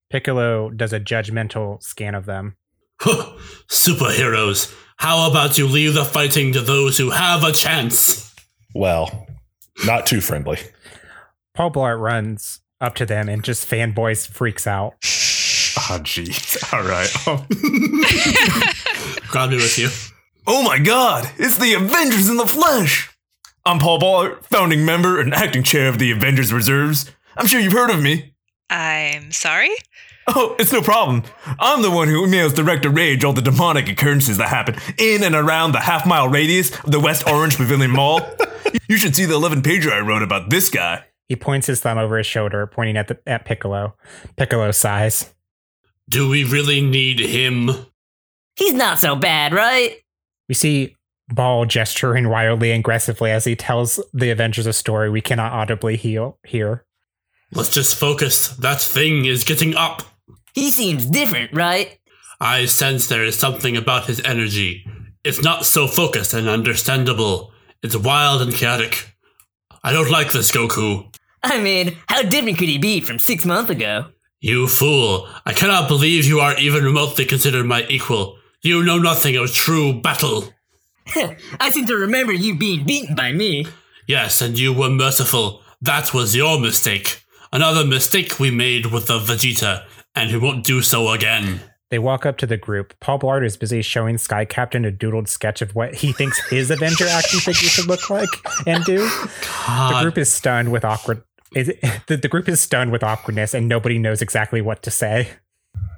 Piccolo does a judgmental scan of them. Superheroes. How about you leave the fighting to those who have a chance? Well, not too friendly. Paul Blart runs up to them and just fanboys freaks out. Oh, jeez. All right. Oh. Grab me with you. Oh my god, it's the Avengers in the flesh! I'm Paul Blart, founding member and acting chair of the Avengers Reserves. I'm sure you've heard of me. I'm sorry? Oh, it's no problem. I'm the one who emails Director Rage all the demonic occurrences that happen in and around the half mile radius of the West Orange Pavilion Mall. You should see the 11 pager I wrote about this guy. He points his thumb over his shoulder, pointing at the, at Piccolo. Piccolo sighs. Do we really need him? He's not so bad, right? We see Ball gesturing wildly and aggressively as he tells the Avengers a story we cannot audibly heal, hear. Let's just focus. That thing is getting up. He seems different, right? I sense there is something about his energy. It's not so focused and understandable. It's wild and chaotic. I don't like this, Goku. I mean, how different could he be from six months ago? You fool. I cannot believe you are even remotely considered my equal. You know nothing of true battle. I seem to remember you being beaten by me. Yes, and you were merciful. That was your mistake. Another mistake we made with the Vegeta, and we won't do so again. They walk up to the group. Paul Blart is busy showing Sky Captain a doodled sketch of what he thinks his Avenger action figure should look like and do. The group is stunned with awkward. Is it, the, the group is stunned with awkwardness, and nobody knows exactly what to say.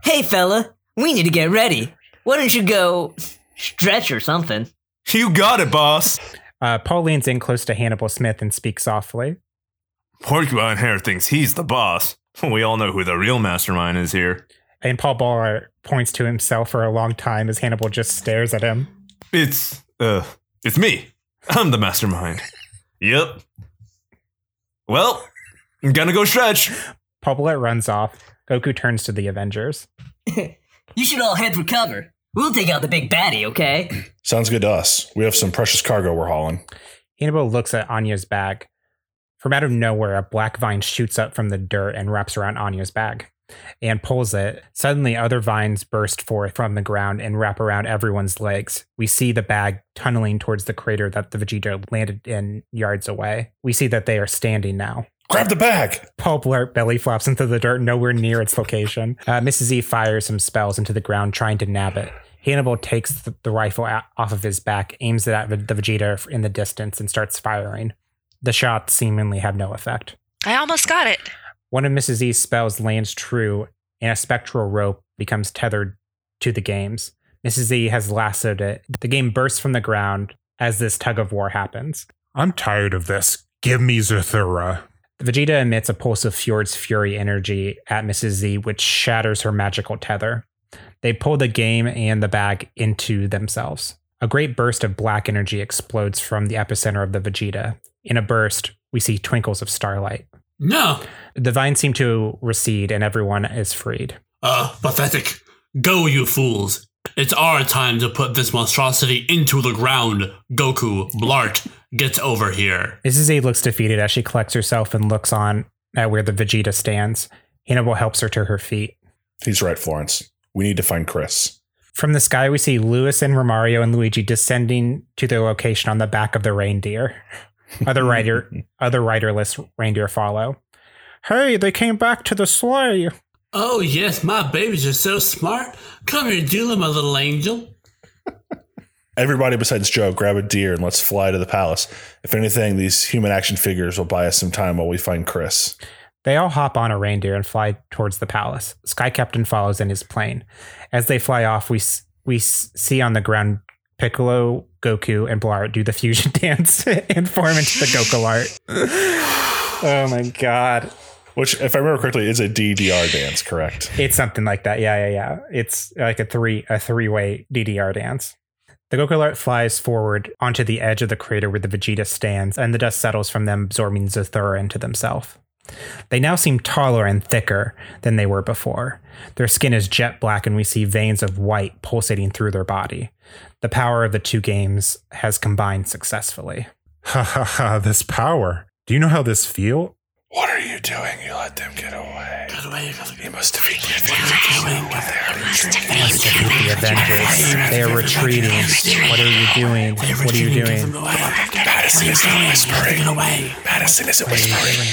Hey, fella, we need to get ready. Why don't you go stretch or something? You got it, boss. Uh, Paul leans in close to Hannibal Smith and speaks softly. Porcupine Hair thinks he's the boss. We all know who the real mastermind is here. And Paul Blart points to himself for a long time as Hannibal just stares at him. It's, uh, it's me. I'm the mastermind. Yep. Well, I'm gonna go stretch. Paul runs off. Goku turns to the Avengers. You should all head for cover. We'll take out the big baddie, okay? Sounds good to us. We have some precious cargo we're hauling. Hannibal looks at Anya's bag. From out of nowhere, a black vine shoots up from the dirt and wraps around Anya's bag and pulls it. Suddenly, other vines burst forth from the ground and wrap around everyone's legs. We see the bag tunneling towards the crater that the Vegeta landed in yards away. We see that they are standing now. Grab the bag. Paul Blart belly flops into the dirt nowhere near its location. Uh, Mrs. E fires some spells into the ground trying to nab it. Hannibal takes the, the rifle out, off of his back, aims it at the, the Vegeta in the distance, and starts firing. The shots seemingly have no effect. I almost got it. One of Mrs. Z's spells lands true, and a spectral rope becomes tethered to the games. Mrs. E has lassoed it. The game bursts from the ground as this tug of war happens. I'm tired of this. Give me Zathura. Vegeta emits a pulse of Fjord's fury energy at Mrs. Z, which shatters her magical tether. They pull the game and the bag into themselves. A great burst of black energy explodes from the epicenter of the Vegeta. In a burst, we see twinkles of starlight. No. The vines seem to recede and everyone is freed. Uh, pathetic. Go, you fools. It's our time to put this monstrosity into the ground. Goku, Blart, get over here. Mrs. A looks defeated as she collects herself and looks on at where the Vegeta stands. Hannibal helps her to her feet. He's right, Florence. We need to find Chris. From the sky, we see Lewis and Romario and Luigi descending to their location on the back of the reindeer. Other rider, other riderless reindeer follow. Hey, they came back to the sleigh. Oh, yes, my babies are so smart. Come here, Dula, my little angel. Everybody besides Joe, grab a deer and let's fly to the palace. If anything, these human action figures will buy us some time while we find Chris. They all hop on a reindeer and fly towards the palace. Sky Captain follows in his plane. As they fly off, we we see on the ground Piccolo, Goku, and Blart do the fusion dance and form into the Gokalart. oh my god. Which, if I remember correctly, is a DDR dance, correct? It's something like that. Yeah, yeah, yeah. It's like a three a three way DDR dance. The Gokalart flies forward onto the edge of the crater where the Vegeta stands, and the dust settles from them, absorbing Zathura into themselves. They now seem taller and thicker than they were before. Their skin is jet black, and we see veins of white pulsating through their body. The power of the two games has combined successfully. Ha ha ha, this power. Do you know how this feel? What are you doing? You let them get away. Get away, get away. You must defeat the Must defeat the Avengers. They are retreating. What are you doing? What are you doing? Madison isn't whispering. Get away. Madison isn't What are you whispering. doing?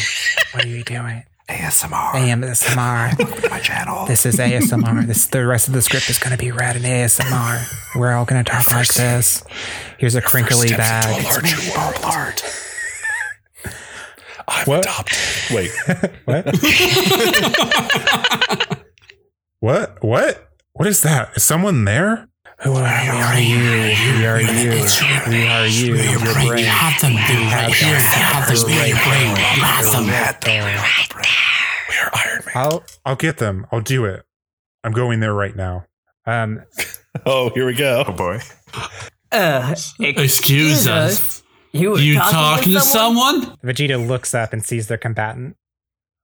What are you doing? ASMR. ASMR. My channel. This is ASMR. This the rest of the script is going to be read in ASMR. We're all going to talk like this. Here's a crinkly bag. into a larger world. Art. I'm What? adopted. Wait, What? What? What? What is that? Is someone there? Who are, who are you? Who are you? Who are you? Your brain. You have them, dude, right here. You have them, Your your brain. You have them. we are Iron Man. I'll I'll get them. I'll do it. I'm going there right now. Um, Oh, here we go. Oh boy. Uh, Excuse us. You were You talking, talking to someone? Vegeta looks up and sees their combatant.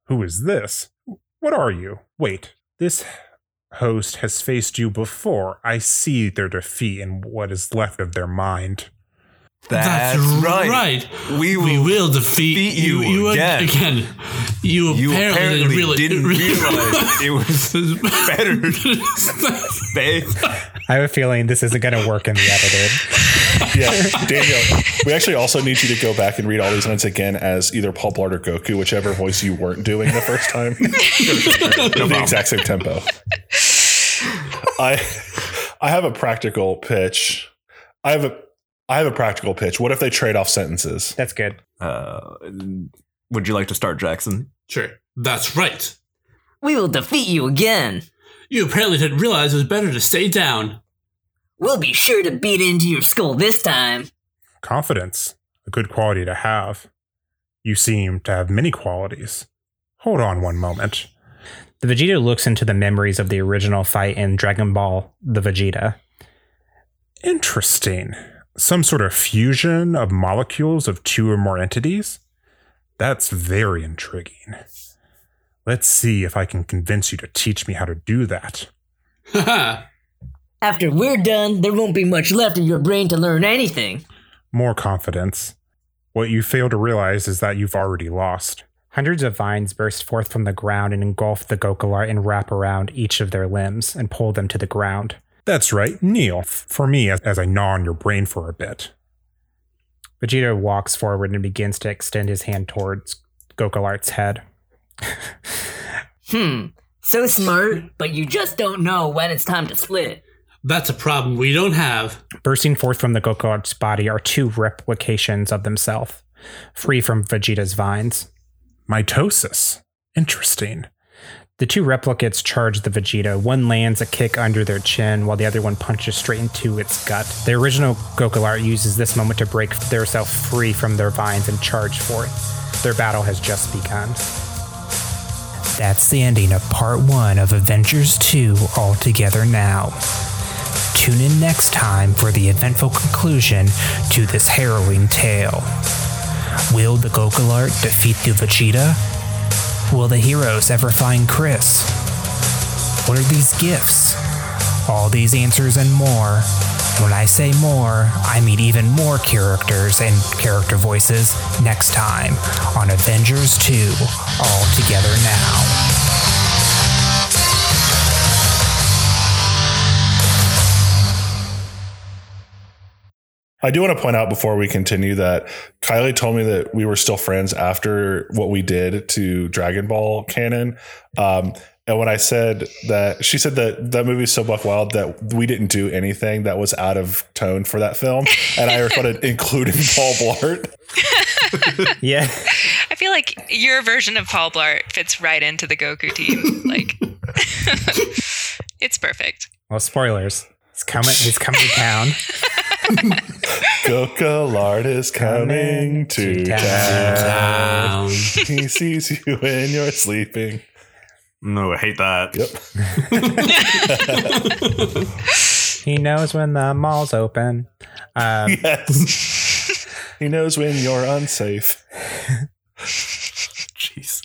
Who is this? What are you? Wait, this host has faced you before. I see their defeat and what is left of their mind. That's, right. right. We will, We will defeat, defeat you ag- again. again. You, You apparently, apparently really, didn't realize it was better to stay. I have a feeling this isn't going to work in the edited. Yeah, Daniel, we actually also need you to go back and read all these lines again as either Paul Blart or Goku, whichever voice you weren't doing the first time. In the exact same tempo. I I have a practical pitch. I have a I have a practical pitch. What if they trade off sentences? That's good. Uh, would you like to start, Jackson? Sure. That's right. We will defeat you again. You apparently didn't realize it was better to stay down. We'll be sure to beat into your skull this time. Confidence, a good quality to have. You seem to have many qualities. Hold on one moment. The Vegeta looks into the memories of the original fight in Dragon Ball The Vegeta. Interesting. Some sort of fusion of molecules of two or more entities? That's very intriguing. Let's see if I can convince you to teach me how to do that. After we're done, there won't be much left of your brain to learn anything. More confidence. What you fail to realize is that you've already lost. Hundreds of vines burst forth from the ground and engulf the Gokalar and wrap around each of their limbs and pull them to the ground. That's right, kneel f- for me as, as I gnaw on your brain for a bit. Vegeta walks forward and begins to extend his hand towards Gokalart's head. Hmm. So smart, but you just don't know when it's time to split. That's a problem we don't have. Bursting forth from the Gokalart's body are two replications of themselves, free from Vegeta's vines. Mitosis. Interesting. The two replicates charge the Vegeta. One lands a kick under their chin, while the other one punches straight into its gut. The original Gokalart uses this moment to break theirself free from their vines and charge forth. Their battle has just begun. That's the ending of part one of Evengers 2 All Together Now. Tune in next time for the eventful conclusion to this harrowing tale. Will the Gokalart defeat the Vegeta? Will the heroes ever find Chris? What are these gifts? All these answers and more. When I say more, I mean even more characters and character voices next time on Evengers 2 All Together Now. I do want to point out before we continue that Kiley told me that we were still friends after what we did to Dragon Ball canon. Um, and when I said that, she said that that movie is so buck wild that we didn't do anything that was out of tone for that film. And I responded, including Paul Blart. yeah. I feel like your version of Paul Blart fits right into the Goku team. Like, it's perfect. Well, spoilers. He's coming. He's coming to town. Coca Lard is coming, coming to, to town. town. he sees you when you're sleeping. No, I hate that. Yep. he knows when the mall's open. Um, yes. he knows when you're unsafe. Jeez.